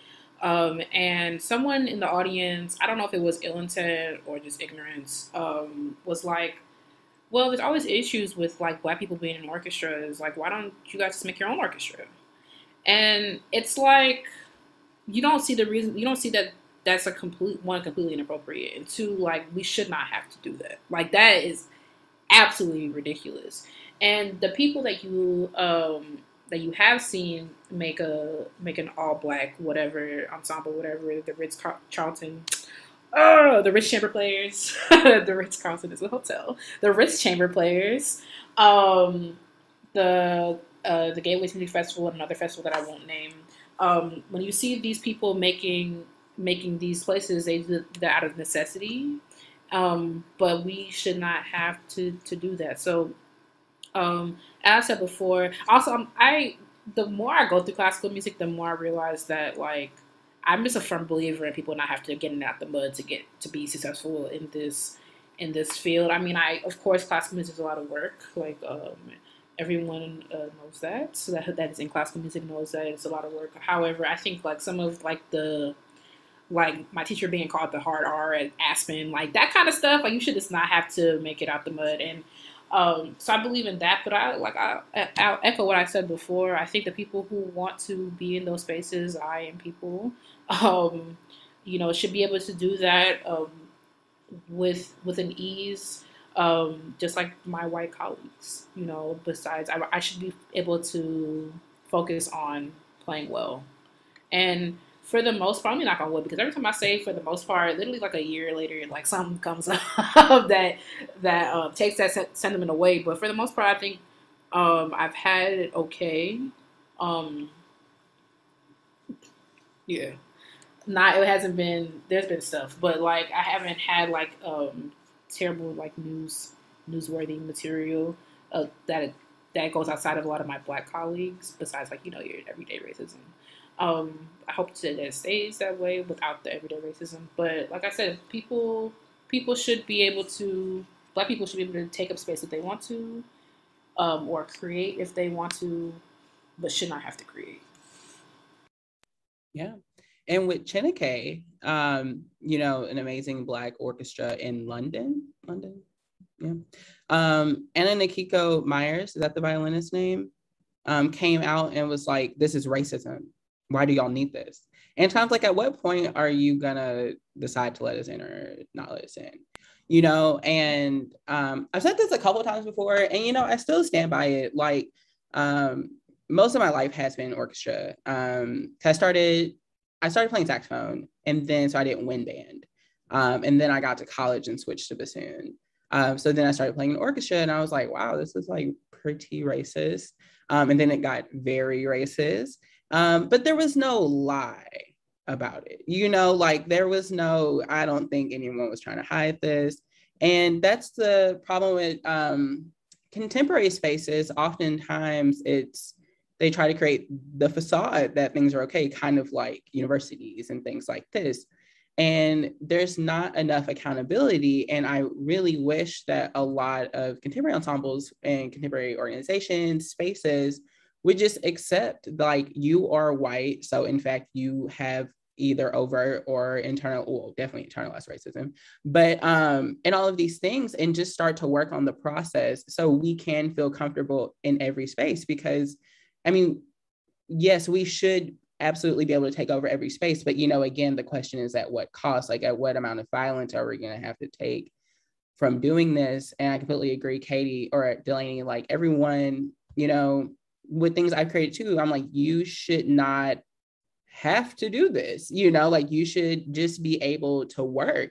Um, and someone in the audience, I don't know if it was ill intent or just ignorance, um, was like, well, there's always issues with like black people being in orchestras. Like, why don't you guys just make your own orchestra? And it's like, you don't see the reason, you don't see that that's a complete one completely inappropriate and two like we should not have to do that like that is absolutely ridiculous and the people that you um that you have seen make a make an all black whatever ensemble whatever the Ritz Carlton oh the Ritz Chamber Players. The Ritz Carlton is a hotel. The Ritz Chamber Players um the uh, the Gateway Music Festival and another festival that I won't name. Um, when you see these people making making these places they do that out of necessity. Um, but we should not have to to do that. So um, as i said before also um, i the more i go through classical music the more i realize that like i'm just a firm believer in people not have to get out the mud to get to be successful in this in this field i mean i of course classical music is a lot of work like um, everyone uh, knows that so that that is in classical music knows that it's a lot of work however i think like some of like the like my teacher being called the hard R at Aspen, like that kind of stuff. Like you should just not have to make it out the mud. And um, so I believe in that. But I like I, I'll echo what I said before. I think the people who want to be in those spaces, I am people, um, you know, should be able to do that um, with with an ease. Um, just like my white colleagues, you know. Besides, I, I should be able to focus on playing well, and for the most part, I'm not gonna wood because every time I say for the most part, literally like a year later, like something comes up that that um, takes that sentiment away. But for the most part, I think um, I've had it okay. Um, yeah, not it hasn't been. There's been stuff, but like I haven't had like um, terrible like news newsworthy material uh, that that goes outside of a lot of my black colleagues. Besides, like you know, your everyday racism. Um, I hope that it stays that way without the everyday racism. But like I said, people people should be able to black people should be able to take up space if they want to, um, or create if they want to, but should not have to create. Yeah. And with Chineke, um, you know, an amazing black orchestra in London, London, yeah. Um, Anne Akiko Meyers, is that the violinist name? Um, came out and was like, "This is racism why do y'all need this? And times like, at what point are you gonna decide to let us in or not let us in? You know, and um, I've said this a couple times before, and you know, I still stand by it. Like, um, most of my life has been orchestra. Um, I started, I started playing saxophone, and then so I didn't wind band, um, and then I got to college and switched to bassoon. Um, so then I started playing an orchestra, and I was like, wow, this is like pretty racist. Um, and then it got very racist. Um, but there was no lie about it. You know, like there was no, I don't think anyone was trying to hide this. And that's the problem with um, contemporary spaces. Oftentimes it's, they try to create the facade that things are okay, kind of like universities and things like this. And there's not enough accountability. And I really wish that a lot of contemporary ensembles and contemporary organizations, spaces, would just accept like you are white. So in fact, you have either overt or internal, well, definitely internalized racism, but um, and all of these things, and just start to work on the process so we can feel comfortable in every space. Because, I mean, yes, we should absolutely be able to take over every space, but you know, again, the question is at what cost? Like, at what amount of violence are we going to have to take from doing this? And I completely agree, Katie or Delaney. Like, everyone, you know, with things I've created too, I'm like, you should not have to do this. You know, like you should just be able to work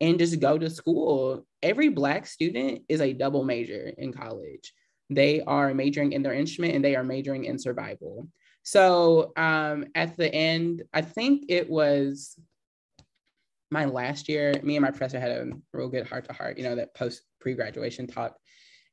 and just go to school. Every Black student is a double major in college. They are majoring in their instrument and they are majoring in survival. So um, at the end, I think it was my last year, me and my professor had a real good heart to heart, you know, that post pre graduation talk.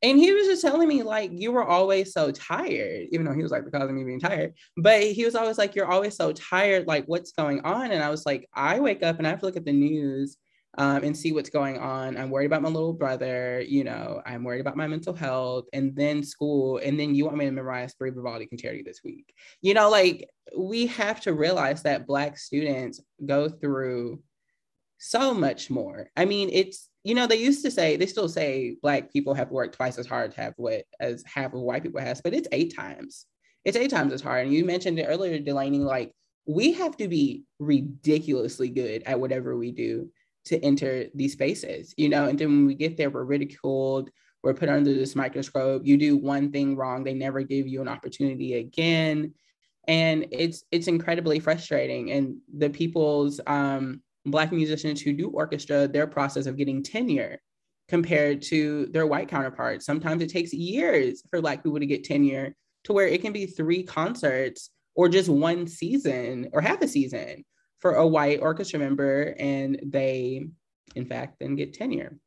And he was just telling me, like, you were always so tired, even though he was like the cause of me being tired. But he was always like, you're always so tired. Like, what's going on? And I was like, I wake up and I have to look at the news um, and see what's going on. I'm worried about my little brother, you know, I'm worried about my mental health, and then school, and then you want me to memorize three Vivaldi concerti this week. You know, like we have to realize that Black students go through so much more. I mean, it's you know they used to say they still say Black people have worked twice as hard to have what as half of white people has, but it's eight times. It's eight times as hard. And you mentioned it earlier, Delaney, like we have to be ridiculously good at whatever we do to enter these spaces, you know, and then when we get there, we're ridiculed, we're put under this microscope. You do one thing wrong, they never give you an opportunity again. And it's it's incredibly frustrating. And the people's um, black musicians who do orchestra, their process of getting tenure compared to their white counterparts. Sometimes it takes years for black people to get tenure to where it can be three concerts or just one season or half a season for a white orchestra member and they in fact then get tenure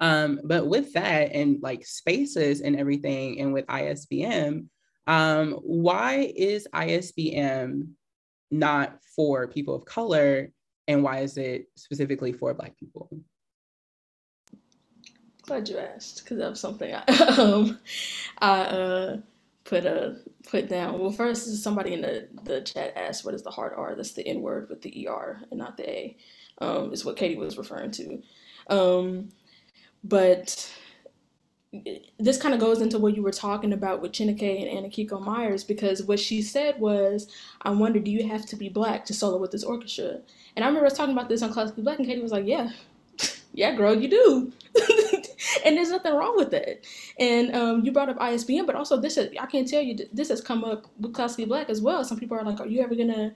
um, but with that and like spaces and everything and with isbm um, why is isbm not for people of color and why is it specifically for black people glad you asked because that was something i um i uh put a put down. Well, first somebody in the the chat asked, "What is the hard R?" That's the N word with the ER and not the A. Um, is what Katie was referring to. Um, but this kind of goes into what you were talking about with Chineke and Anne Akiko Meyers because what she said was, "I wonder, do you have to be black to solo with this orchestra?" And I remember us talking about this on Classically Black, and Katie was like, "Yeah, yeah, girl, you do." and there's nothing wrong with that. And um, you brought up ISBM, but also this is, I can't tell you this has come up with Classically Black as well. Some people are like, are you ever gonna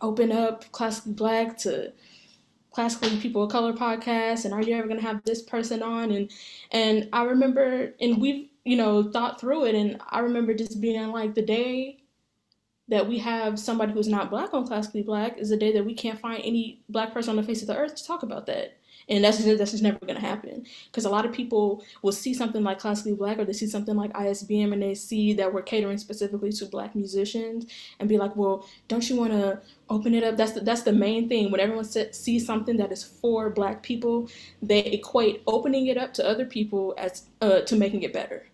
open up Classically Black to classically people of color podcast and are you ever going to have this person on? And and i remember and we've you know thought through it and i remember just being like the day that we have somebody who's not black on classically black is the day that we can't find any black person on the face of the earth to talk about that and that's just, that's just never going to happen. Because a lot of people will see something like classically black or they see something like isbm and they see that we're catering specifically to black musicians and be like well don't you want to open it up? That's the, that's the main thing. When everyone sees something that is for black people they equate opening it up to other people as uh, to making it better.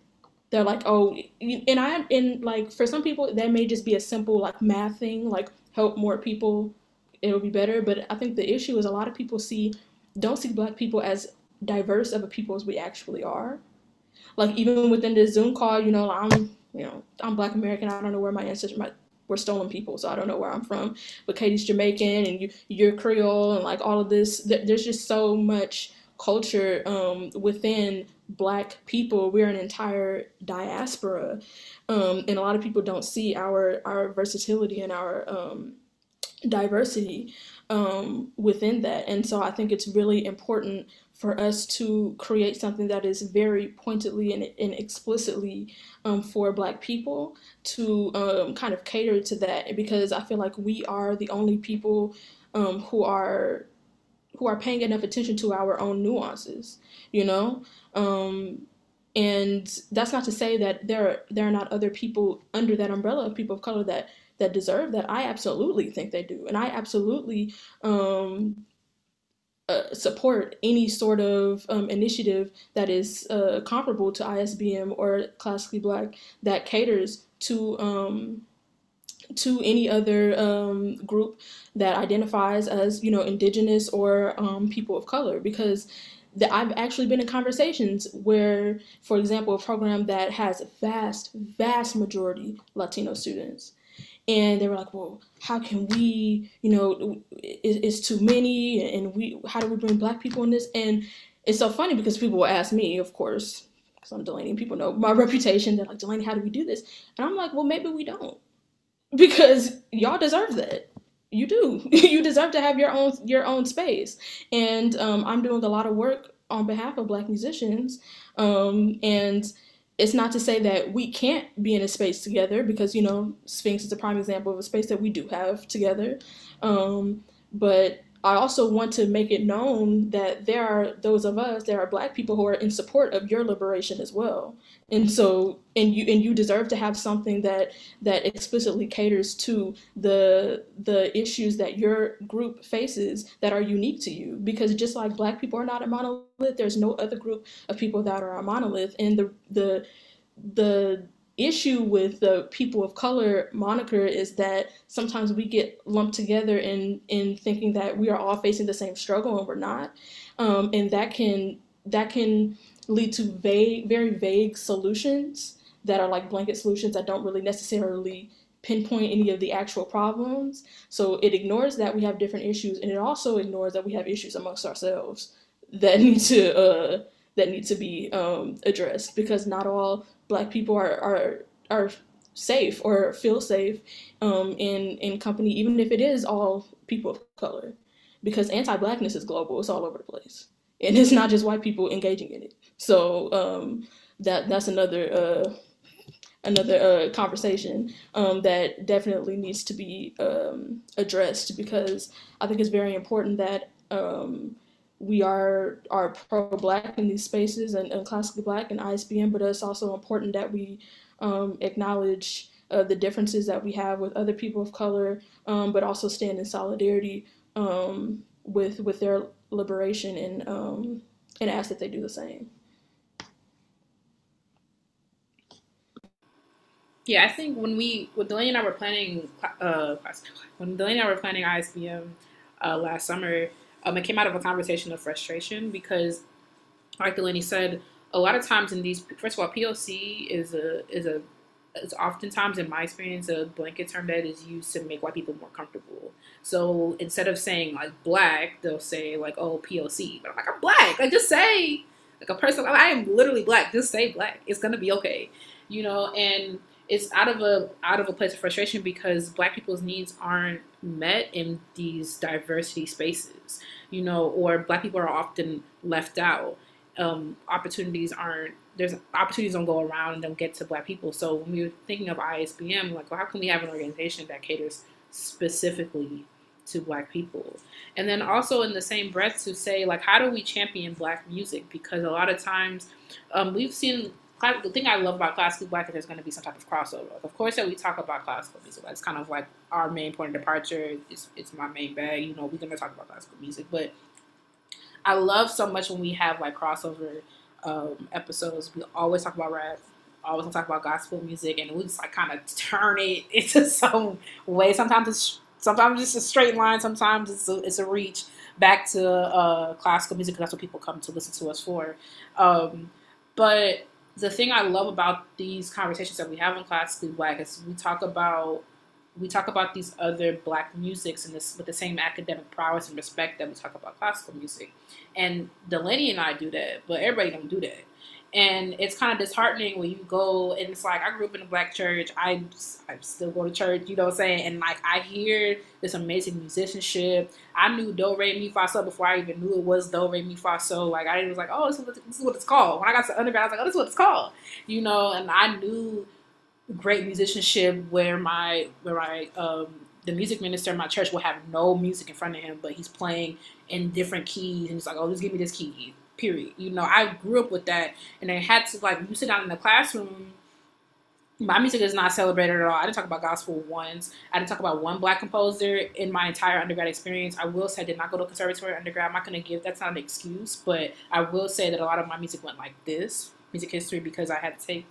They're like oh and i and like for some people that may just be a simple like math thing like help more people it'll be better. But i think the issue is a lot of people see don't see black people as diverse of a people as we actually are. Like even within this Zoom call, you know, I'm you know I'm Black American. I don't know where my ancestors my we're stolen people, so I don't know where I'm from. But Katie's Jamaican, and you you're Creole, and like all of this. There's just so much culture um, within Black people. We're an entire diaspora, um, and a lot of people don't see our our versatility and our um, diversity um, within that. And so I think it's really important for us to create something that is very pointedly and, and explicitly um, for Black people to um, kind of cater to that because I feel like we are the only people um, who are who are paying enough attention to our own nuances, you know. Um, and that's not to say that there are, there are not other people under that umbrella of people of color that that deserve that. I absolutely think they do, and I absolutely um, uh, support any sort of um, initiative that is uh, comparable to ISBM or Classically Black that caters to um, to any other um, group that identifies as you know indigenous or um, people of color because that I've actually been in conversations where, for example, a program that has a vast, vast majority Latino students and they were like, well, how can we, you know, it, it's too many, and we, how do we bring black people in this? And it's so funny because people will ask me, of course, because I'm Delaney, and people know my reputation. They're like, Delaney, how do we do this? And I'm like, well, maybe we don't, because y'all deserve that. You do. you deserve to have your own your own space. And um, I'm doing a lot of work on behalf of Black musicians, um, and it's not to say that we can't be in a space together because you know Sphinx is a prime example of a space that we do have together. Um, but I also want to make it known that there are those of us, there are black people who are in support of your liberation as well. And so and you and you deserve to have something that that explicitly caters to the the issues that your group faces that are unique to you. Because just like black people are not a monolith, there's no other group of people that are a monolith. And the the the issue with the people of color moniker is that sometimes we get lumped together in in thinking that we are all facing the same struggle and we're not um, and that can that can lead to vague very vague solutions that are like blanket solutions that don't really necessarily pinpoint any of the actual problems so it ignores that we have different issues and it also ignores that we have issues amongst ourselves that need to uh, that need to be um, addressed because not all black people are are are safe or feel safe um, in in company, even if it is all people of color, because anti-blackness is global. It's all over the place, and it's not just white people engaging in it. So um, that that's another. Uh, another uh, conversation um, that definitely needs to be um, addressed because I think it's very important that um, we are are pro-black in these spaces and, and classically black and ISBM, but it's also important that we um, acknowledge uh, the differences that we have with other people of color, um, but also stand in solidarity with with their liberation and um, and ask that they do the same. Yeah, I think when we when Delaney and I were planning uh, when Delaney and I were planning ISBM uh, last summer um, it came out of a conversation of frustration because, like Delaney said, a lot of times in these, first of all, POC is a is a is oftentimes in my experience a blanket term that is used to make white people more comfortable. So instead of saying like black, they'll say like oh POC, but I'm like I'm black. Like just say like a person. I am literally black. Just say black. It's gonna be okay, you know. And it's out of a out of a place of frustration because black people's needs aren't met in these diversity spaces you know, or black people are often left out. Um, opportunities aren't there's opportunities don't go around and don't get to black people. So when we were thinking of ISBM, like, well, how can we have an organization that caters specifically to black people? And then also in the same breath to say, like, how do we champion black music? Because a lot of times um, we've seen the thing I love about classical black is there's going to be some type of crossover. Of course, that we talk about classical music. That's kind of like our main point of departure. It's, it's my main bag. You know, we're going to talk about classical music, but I love so much when we have like crossover um, episodes. We always talk about rap. Always talk about gospel music, and we just like kind of turn it into some way. Sometimes it's sometimes it's a straight line. Sometimes it's a, it's a reach back to uh, classical music because that's what people come to listen to us for. Um, but the thing I love about these conversations that we have in Classically Black is we talk about we talk about these other black musics and this with the same academic prowess and respect that we talk about classical music. And Delaney and I do that, but everybody don't do that and it's kind of disheartening when you go and it's like I grew up in a black church. I I still go to church, you know what I'm saying? And like I hear this amazing musicianship. I knew do re mi fa sol before I even knew it was do re mi fa sol. Like I was like, oh, this is, what, this is what it's called. When I got to undergrad, I was like, oh, this is what it's called. You know, and I knew great musicianship where my where my um, the music minister in my church will have no music in front of him, but he's playing in different keys, and he's like, "Oh, just give me this key." Period. You know, I grew up with that, and I had to like you sit down in the classroom. My music is not celebrated at all. I didn't talk about gospel once. I didn't talk about one black composer in my entire undergrad experience. I will say I did not go to conservatory undergrad. I'm not going to give that's not an excuse, but I will say that a lot of my music went like this, music history, because I had to take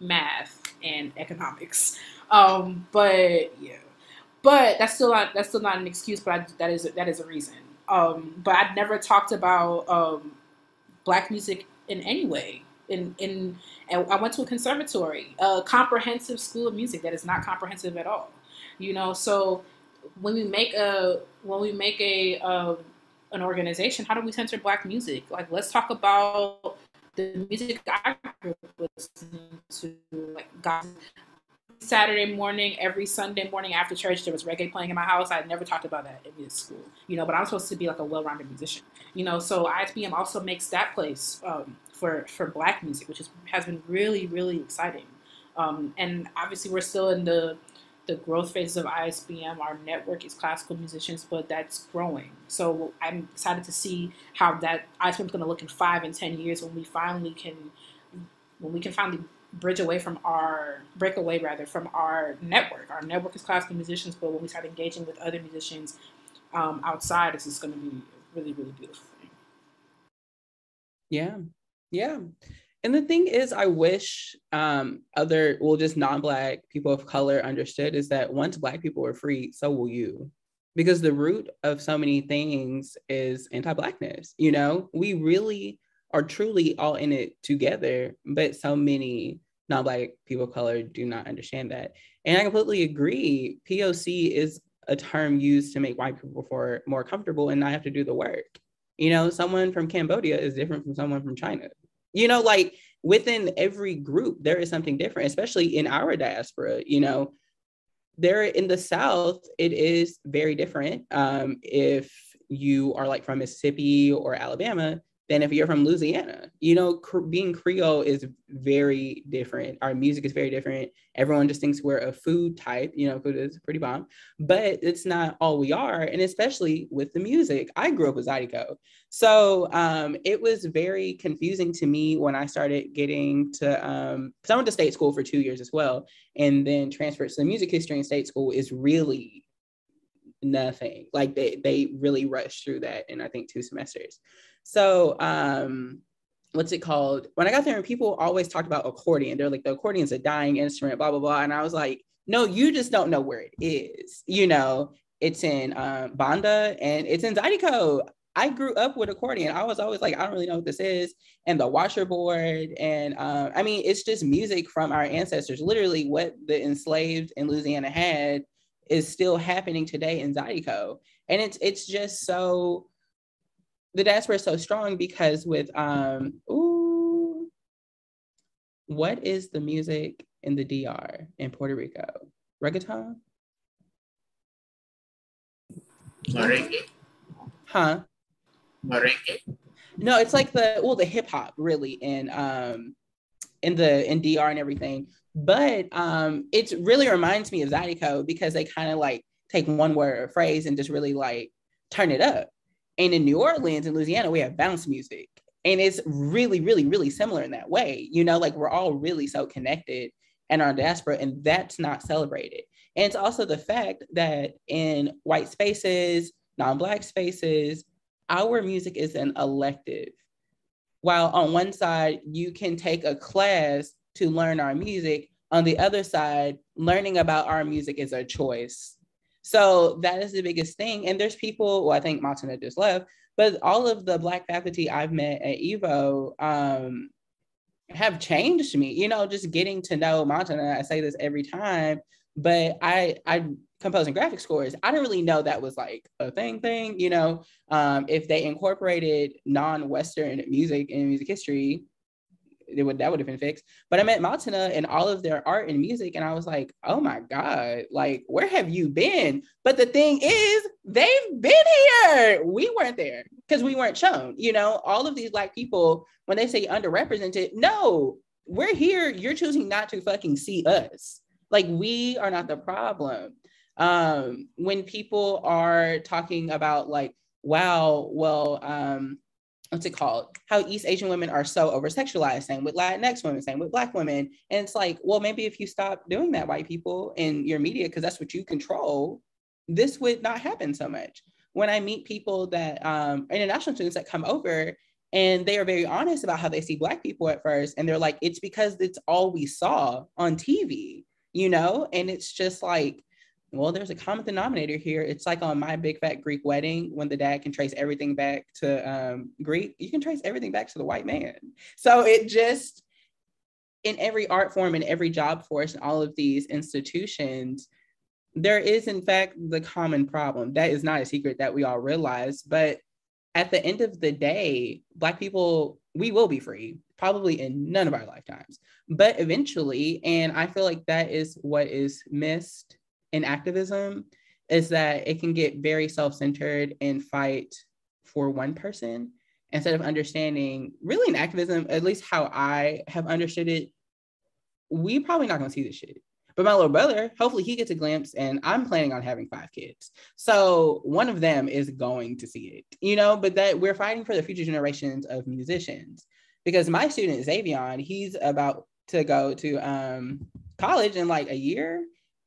math and economics. Um, but yeah, but that's still not that's still not an excuse. But I, that is that is a reason. Um, but I've never talked about um, black music in any way. In in and I went to a conservatory, a comprehensive school of music that is not comprehensive at all. You know, so when we make a when we make a um, an organization, how do we center black music? Like, let's talk about the music I grew listening to, like gospel, Saturday morning, every Sunday morning after church, there was reggae playing in my house. I never talked about that in school, you know. But I'm supposed to be like a well-rounded musician, you know. So ISBM also makes that place um, for for Black music, which is, has been really really exciting. Um, and obviously, we're still in the the growth phase of ISBM, our network is classical musicians, but that's growing. So I'm excited to see how that ISBM is going to look in five and ten years when we finally can, when we can finally bridge away from our break away rather from our network. Our network is classical musicians, but when we start engaging with other musicians um, outside, it's just going to be really, really beautiful. Yeah, yeah. And the thing is, I wish um, other, well, just non-black people of color understood is that once black people are free, so will you, because the root of so many things is anti-blackness. You know, we really are truly all in it together, but so many non-black people of color do not understand that. And I completely agree. POC is a term used to make white people for more comfortable and not have to do the work. You know, someone from Cambodia is different from someone from China. You know like within every group there is something different especially in our diaspora you know. There in the south it is very different. Um, if you are like from mississippi or alabama than if you're from Louisiana. You know, cr- being Creole is very different. Our music is very different. Everyone just thinks we're a food type, you know, food is pretty bomb, but it's not all we are. And especially with the music, I grew up with Zydeco. So um, it was very confusing to me when I started getting to, um, cause I went to state school for two years as well, and then transferred to the music history in state school is really nothing. Like they, they really rushed through that in I think two semesters. So, um, what's it called? When I got there, and people always talked about accordion, they're like, the accordion's a dying instrument, blah, blah, blah. And I was like, no, you just don't know where it is. You know, it's in um, Banda and it's in Zydeco. I grew up with accordion. I was always like, I don't really know what this is. And the washerboard. And um, I mean, it's just music from our ancestors. Literally, what the enslaved in Louisiana had is still happening today in Zydeco. And it's it's just so the diaspora is so strong because with um ooh, what is the music in the DR in Puerto Rico? Reggaeton? Merengue. Huh? Merengue. No, it's like the well, the hip hop really in um in the in DR and everything. But um it really reminds me of Zydeco because they kind of like take one word or phrase and just really like turn it up. And in New Orleans and Louisiana, we have bounce music. And it's really, really, really similar in that way. You know, like we're all really so connected in our diaspora, and that's not celebrated. And it's also the fact that in white spaces, non Black spaces, our music is an elective. While on one side, you can take a class to learn our music, on the other side, learning about our music is a choice. So that is the biggest thing. And there's people, well, I think Matana just left, but all of the Black faculty I've met at Evo um, have changed me, you know, just getting to know Matana. I say this every time, but I, I, composing graphic scores, I didn't really know that was like a thing thing, you know, um, if they incorporated non-Western music and music history, it would that would have been fixed. But I met Matana and all of their art and music, and I was like, oh my God, like where have you been? But the thing is, they've been here. We weren't there because we weren't shown. You know, all of these black people, when they say underrepresented, no, we're here. You're choosing not to fucking see us. Like we are not the problem. Um, when people are talking about like, wow, well, um, what's it called? How East Asian women are so over sexualized, same with Latinx women, same with Black women. And it's like, well, maybe if you stop doing that, white people in your media, because that's what you control, this would not happen so much. When I meet people that, um, international students that come over and they are very honest about how they see Black people at first, and they're like, it's because it's all we saw on TV, you know? And it's just like, well, there's a common denominator here. It's like on my big fat Greek wedding when the dad can trace everything back to um, Greek, you can trace everything back to the white man. So it just, in every art form, in every job force, in all of these institutions, there is, in fact, the common problem. That is not a secret that we all realize. But at the end of the day, Black people, we will be free, probably in none of our lifetimes, but eventually. And I feel like that is what is missed in activism is that it can get very self-centered and fight for one person instead of understanding really in activism at least how i have understood it we probably not going to see this shit But my little brother, hopefully he gets a glimpse, and I'm planning on having five kids. So one of them is going to see it, you know, but that we're fighting for the future generations of musicians. Because my student, Xavion, he's about to go to um, college in like a year.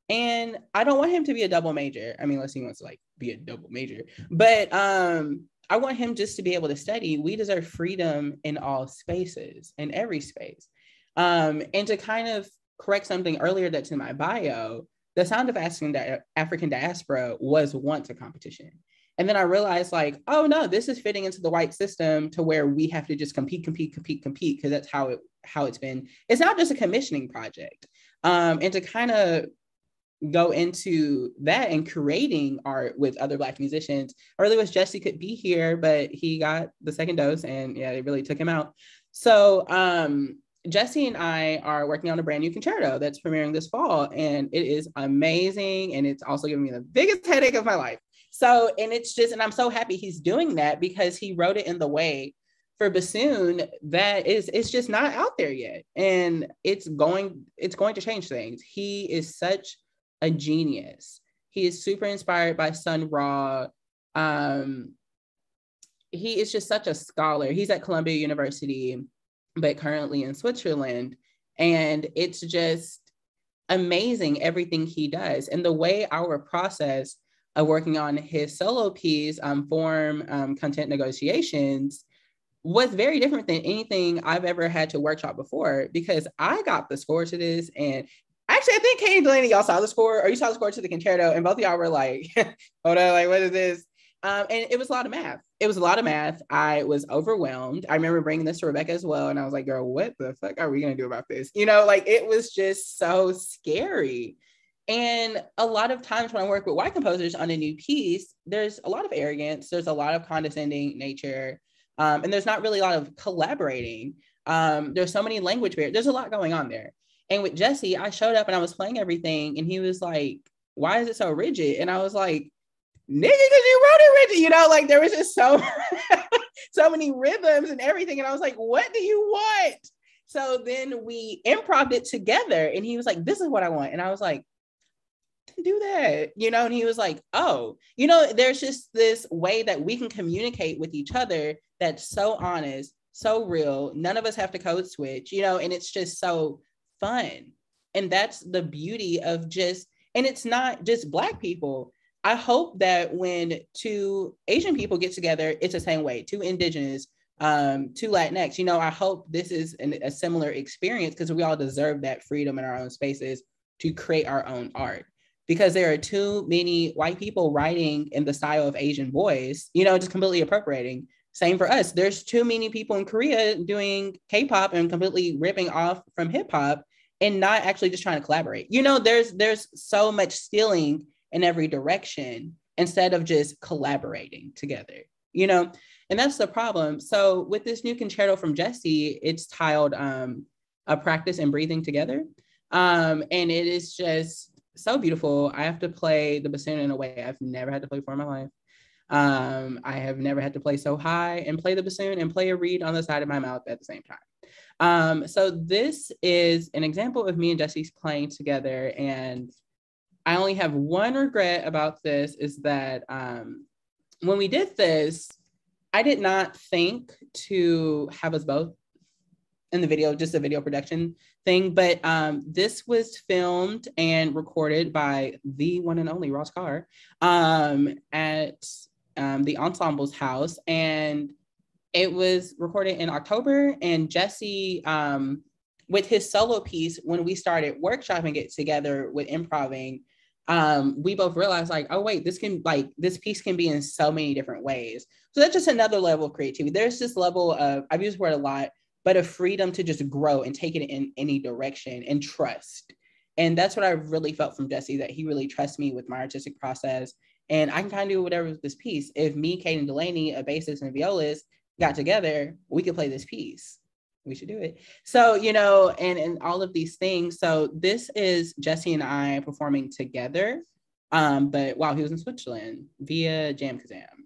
And I don't want him to be a double major. I mean, unless he wants to like be a double major, but um, I want him just to be able to study. We deserve freedom in all spaces, in every space. Um, and to kind of correct something earlier that's in my bio, the sound of asking that African diaspora was once a competition. And then I realized, like, oh no, this is fitting into the white system to where we have to just compete, compete, compete, compete, because that's how it how it's been. It's not just a commissioning project. Um, and to kind of go into that and creating art with other black musicians. I really wish Jessie could be here, but he got the second dose and yeah, it really took him out. So um Jessie and I are working on a brand new concerto that's premiering this fall, and it is amazing. And it's also giving me the biggest headache of my life. So, and it's just, and I'm so happy he's doing that because he wrote it in the way for bassoon that is it's just not out there yet. And it's going, it's going to change things. He is such a genius. He is super inspired by Sun Ra. Um, he is just such a scholar. He's at Columbia University, but currently in Switzerland. And it's just amazing everything he does. And the way our process of working on his solo piece, um, form um, content negotiations, was very different than anything I've ever had to workshop before because I got the score to this and Actually, I think Katie Delaney, y'all saw the score, or you saw the score to the concerto, and both of y'all were like, hold on, like, what is this? Um, and it was a lot of math. It was a lot of math. I was overwhelmed. I remember bringing this to Rebecca as well. And I was like, girl, what the fuck are we going to do about this? You know, like it was just so scary. And a lot of times when I work with white composers on a new piece, there's a lot of arrogance, there's a lot of condescending nature, um, and there's not really a lot of collaborating. Um, there's so many language barriers. There's a lot going on there. And with Jessie, I showed up and I was playing everything, and he was like, "Why is it so rigid?" And I was like, "Nigga, because you wrote it rigid." You know, like there was just so so many rhythms and everything, and I was like, "What do you want?" So then we improv it together, and he was like, "This is what I want," and I was like, do that you know and he was like oh you know there's just this way that we can communicate with each other that's so honest so real none of us have to code switch you know and it's just so fun. And that's the beauty of just, and it's not just Black people. I hope that when two Asian people get together, it's the same way, two Indigenous, um, two Latinx. You know, I hope this is an, a similar experience because we all deserve that freedom in our own spaces to create our own art. Because there are too many white people writing in the style of Asian boys, you know, just completely appropriating. Same for us. There's too many people in Korea doing K-pop and completely ripping off from hip hop and not actually just trying to collaborate. You know, there's there's so much stealing in every direction instead of just collaborating together. You know, and that's the problem. So with this new concerto from Jessie, it's titled um, "A Practice in Breathing Together," um, and it is just so beautiful. I have to play the bassoon in a way I've never had to play before in my life. Um, I have never had to play so high and play the bassoon and play a reed on the side of my mouth at the same time. Um, so this is an example of me and Jessie's playing together. And I only have one regret about this is that um, when we did this, I did not think to have us both in the video, just a video production thing. But um, this was filmed and recorded by the one and only Ross Carr um, at um, the ensemble's house. And it was recorded in October, and Jessie, um, with his solo piece, when we started workshopping it together with improving, um, we both realized like, oh wait, this can like this piece can be in so many different ways. So that's just another level of creativity. There's this level of I've used the word a lot, but a freedom to just grow and take it in any direction and trust. And that's what I really felt from Jessie that he really trusts me with my artistic process. And I can kind of do whatever with this piece. If me, Kate, and Delaney, a bassist and a violist, got together, we could play this piece. We should do it. So, you know, and and all of these things. So this is Jessie and I performing together. Um, but while he was in Switzerland via JamKazam.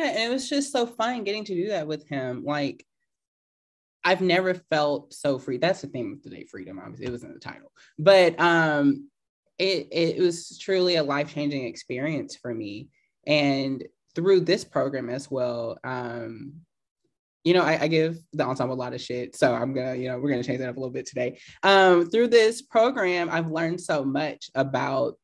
Yeah, and it was just so fun getting to do that with him. Like, I've never felt so free. That's the theme of today, freedom. Obviously, it was in the title, but um, it it was truly a life changing experience for me, and through this program as well. Um, you know, I, I, give the ensemble a lot of shit. So I'm gonna, you know, we're gonna change that up a little bit today. Um, through this program, I've learned so much about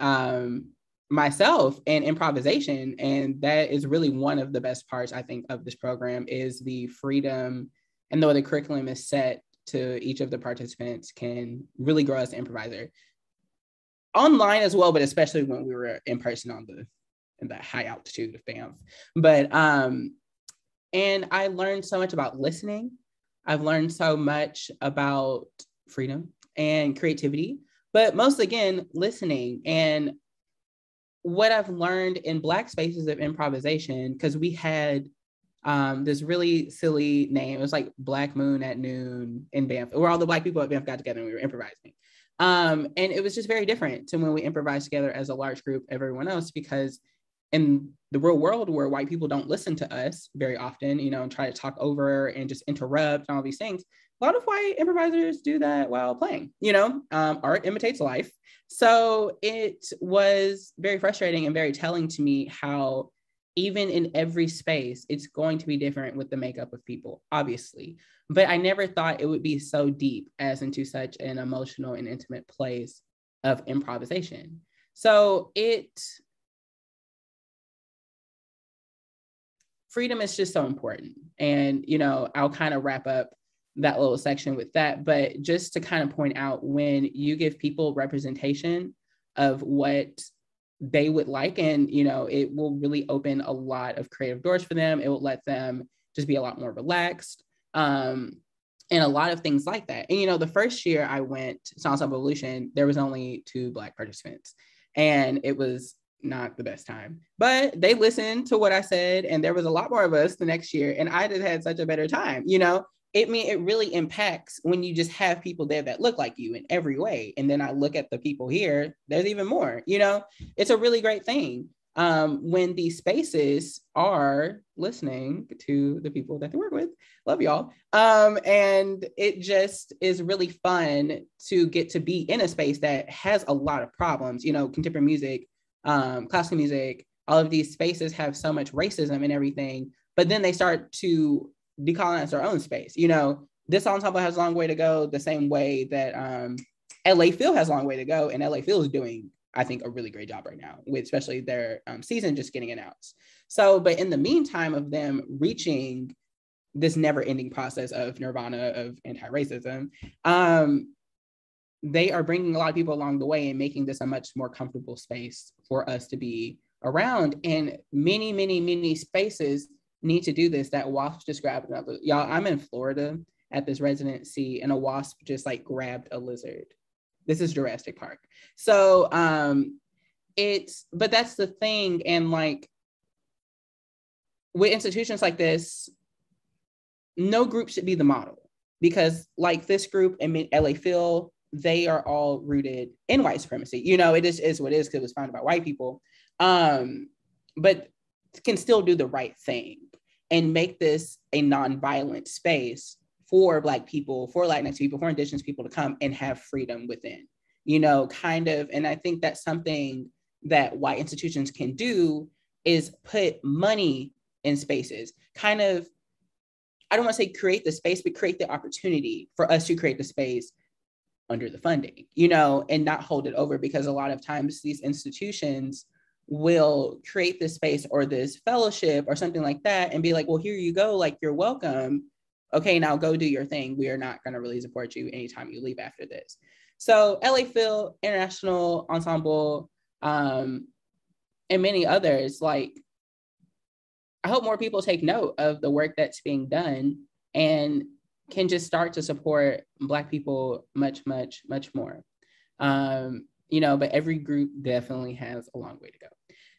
um, myself and improvisation, and that is really one of the best parts I think of this program is the freedom and way the curriculum is set to each of the participants can really grow as an improviser online as well, but especially when we were in person on the in that high altitude of Banff. But um, and I learned so much about listening. I've learned so much about freedom and creativity, but most again, listening. And what I've learned in Black spaces of improvisation, because we had um, this really silly name. It was like Black Moon at Noon in Banff, where all the Black people at Banff got together and we were improvising. Um, and it was just very different to when we improvised together as a large group, everyone else, because in the real world where white people don't listen to us very often, you know, and try to talk over and just interrupt and all these things. A lot of white improvisers do that while playing, you know, um, art imitates life. So it was very frustrating and very telling to me how, even in every space, it's going to be different with the makeup of people, obviously. But I never thought it would be so deep as into such an emotional and intimate place of improvisation. So it freedom is just so important. And, you know, I'll kind of wrap up that little section with that. But just to kind of point out when you give people representation of what they would like, and, you know, it will really open a lot of creative doors for them. It will let them just be a lot more relaxed. Um, and a lot of things like that. And you know, the first year I went to Ensemble Evolution, there was only two Black participants, and it was not the best time. But they listened to what I said, and there was a lot more of us the next year, and I just had such a better time. You know, it mean it really impacts when you just have people there that look like you in every way. And then I look at the people here, there's even more. You know, it's a really great thing um, when these spaces are listening to the people that they work with. Love y'all. Um, and it just is really fun to get to be in a space that has a lot of problems. You know, contemporary music um, classical music, all of these spaces have so much racism and everything, but then they start to decolonize our own space. You know, this ensemble has a long way to go, the same way that um, LA Phil has a long way to go, and LA Phil is doing, I think, a really great job right now, with especially their um, season just getting announced. So, but in the meantime of them reaching this never-ending process of nirvana of anti-racism, um, they are bringing a lot of people along the way and making this a much more comfortable space for us to be around. And many, many, many spaces need to do this. That wasp just grabbed another. Y'all, I'm in Florida at this residency, and a wasp just like grabbed a lizard. This is Jurassic Park. So um it's but that's the thing. And like with institutions like this, no group should be the model because like this group in LA Phil, they are all rooted in white supremacy. You know, it is, is what it is because it was founded by white people. Um, but can still do the right thing and make this a non-violent space for black people, for Latinx people, for indigenous people to come and have freedom within. You know, kind of, and I think that's something that white institutions can do is put money in spaces, kind of I don't want to say create the space, but create the opportunity for us to create the space under the funding, you know, and not hold it over because a lot of times these institutions will create this space or this fellowship or something like that and be like, well, here you go, like you're welcome. Okay, now go do your thing. We are not going to really support you anytime you leave after this. So, LA Phil, International Ensemble, um, and many others, like, I hope more people take note of the work that's being done and can just start to support Black people much, much, much more. Um, you know, but every group definitely has a long way to go.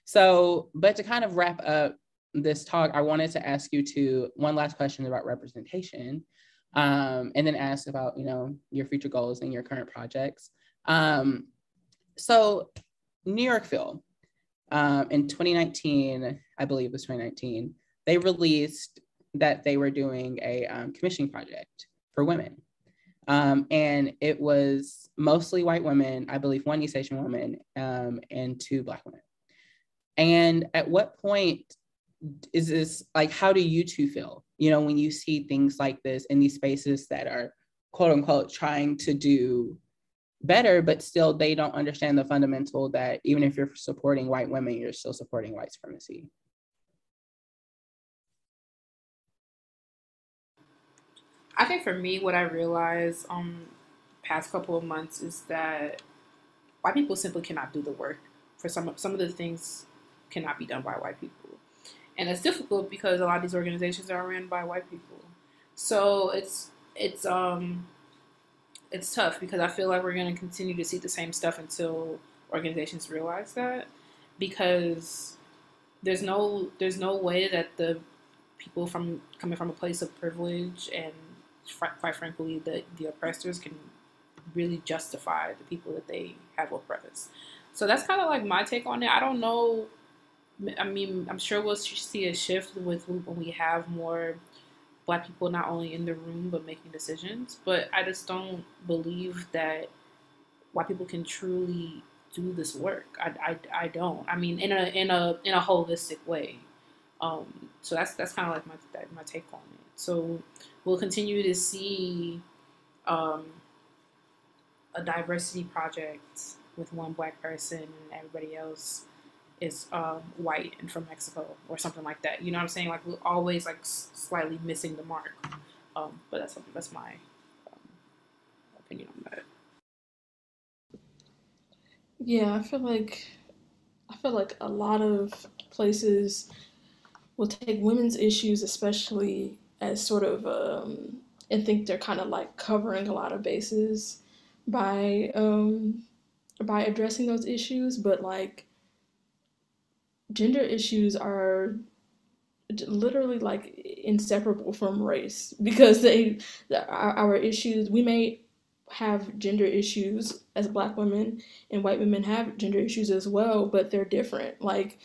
So, but to kind of wrap up this talk, I wanted to ask you to one last question about representation, um, and then ask about you know your future goals and your current projects. Um, so, New York Phil, um, in 2019, I believe it was 2019, they released that they were doing a um, commissioning project for women. Um, and it was mostly white women, I believe one East Asian woman um, and two Black women. And at what point is this like, how do you two feel? You know, when you see things like this in these spaces that are quote unquote trying to do better, but still they don't understand the fundamental that even if you're supporting white women, you're still supporting white supremacy. I think for me, what I realized um past couple of months is that white people simply cannot do the work. For some some of the things cannot be done by white people, and it's difficult because a lot of these organizations are ran by white people. So it's it's um it's tough because I feel like we're going to continue to see the same stuff until organizations realize that because there's no there's no way that the people from coming from a place of privilege and quite frankly, the, the oppressors can really justify the people that they have oppressed. So that's kind of like my take on it. I don't know. I mean, I'm sure we'll see a shift with when we have more black people not only in the room but making decisions. But I just don't believe that white people can truly do this work. I, I, I don't. I mean, in a in a in a holistic way. Um, so that's that's kind of like my my take on it. So we'll continue to see um, a diversity project with one black person and everybody else is um, white and from Mexico or something like that. You know what I'm saying? Like we're always like slightly missing the mark. Um, but that's that's my um, opinion on that. Yeah, I feel like I feel like a lot of places will take women's issues, especially as sort of um, and think they're kind of like covering a lot of bases by um, by addressing those issues, but like gender issues are literally like inseparable from race because they our, our issues we may have gender issues as black women and white women have gender issues as well but they're different. Like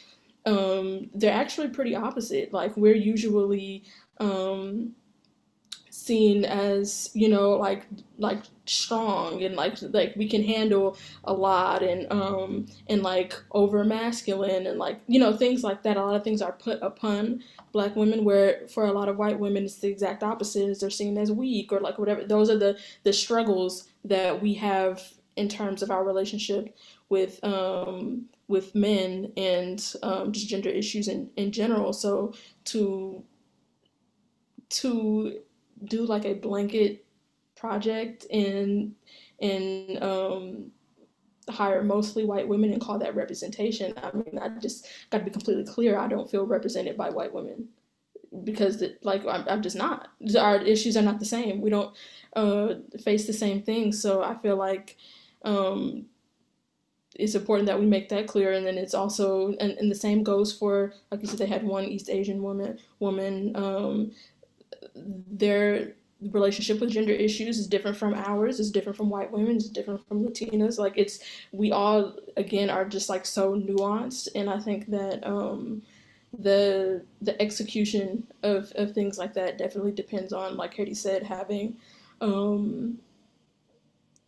um, they're actually pretty opposite. Like we're usually um, seen as you know like like strong and like like we can handle a lot and um and like over masculine and like you know things like that. A lot of things are put upon black women where for a lot of white women it's the exact opposite. Is they're seen as weak or like whatever. Those are the the struggles that we have in terms of our relationship with um with men and um, just gender issues in, in general. So to to do like a blanket project and and um, hire mostly white women and call that representation. I mean, I just got to be completely clear. I don't feel represented by white women because, like, I'm, I'm, just not. Our issues are not the same. We don't uh, face the same things. So I feel like um, it's important that we make that clear. And then it's also, and, and the same goes for, like you said, they had one East Asian woman, woman um, their relationship with gender issues is different from ours it's different from white women it's different from latinas. Like it's we all again are just like so nuanced and i think that um the the execution of of things like that definitely depends on like Katie said having um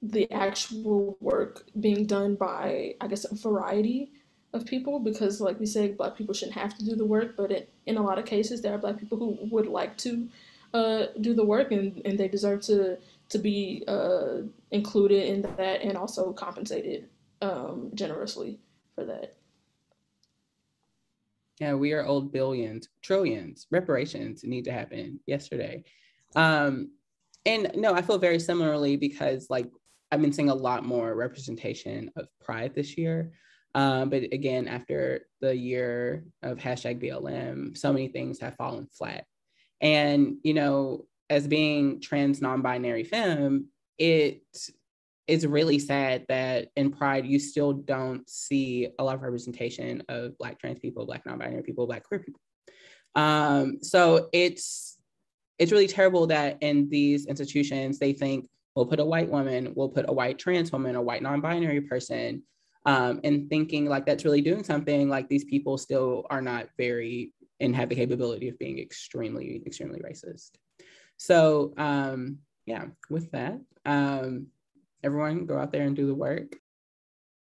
the actual work being done by i guess a variety of people because like we said black people shouldn't have to do the work but it, in a lot of cases there are black people who would like to uh, do the work and, and they deserve to to be uh, included in that and also compensated um, generously for that. Yeah, we are old billions, trillions. Reparations need to happen yesterday. Um, and no, I feel very similarly because like I've been seeing a lot more representation of pride this year. Um, but again, after the year of hashtag BLM, so many things have fallen flat. And, you know, as being trans non-binary femme, it is really sad that in Pride you still don't see a lot of representation of Black trans people, Black non-binary people, Black queer people. Um, so it's it's really terrible that in these institutions they think we'll put a white woman, we'll put a white trans woman, a white non-binary person, um, and thinking like that's really doing something like these people still are not very and have the capability of being extremely extremely racist. So um, yeah with that um, everyone go out there and do the work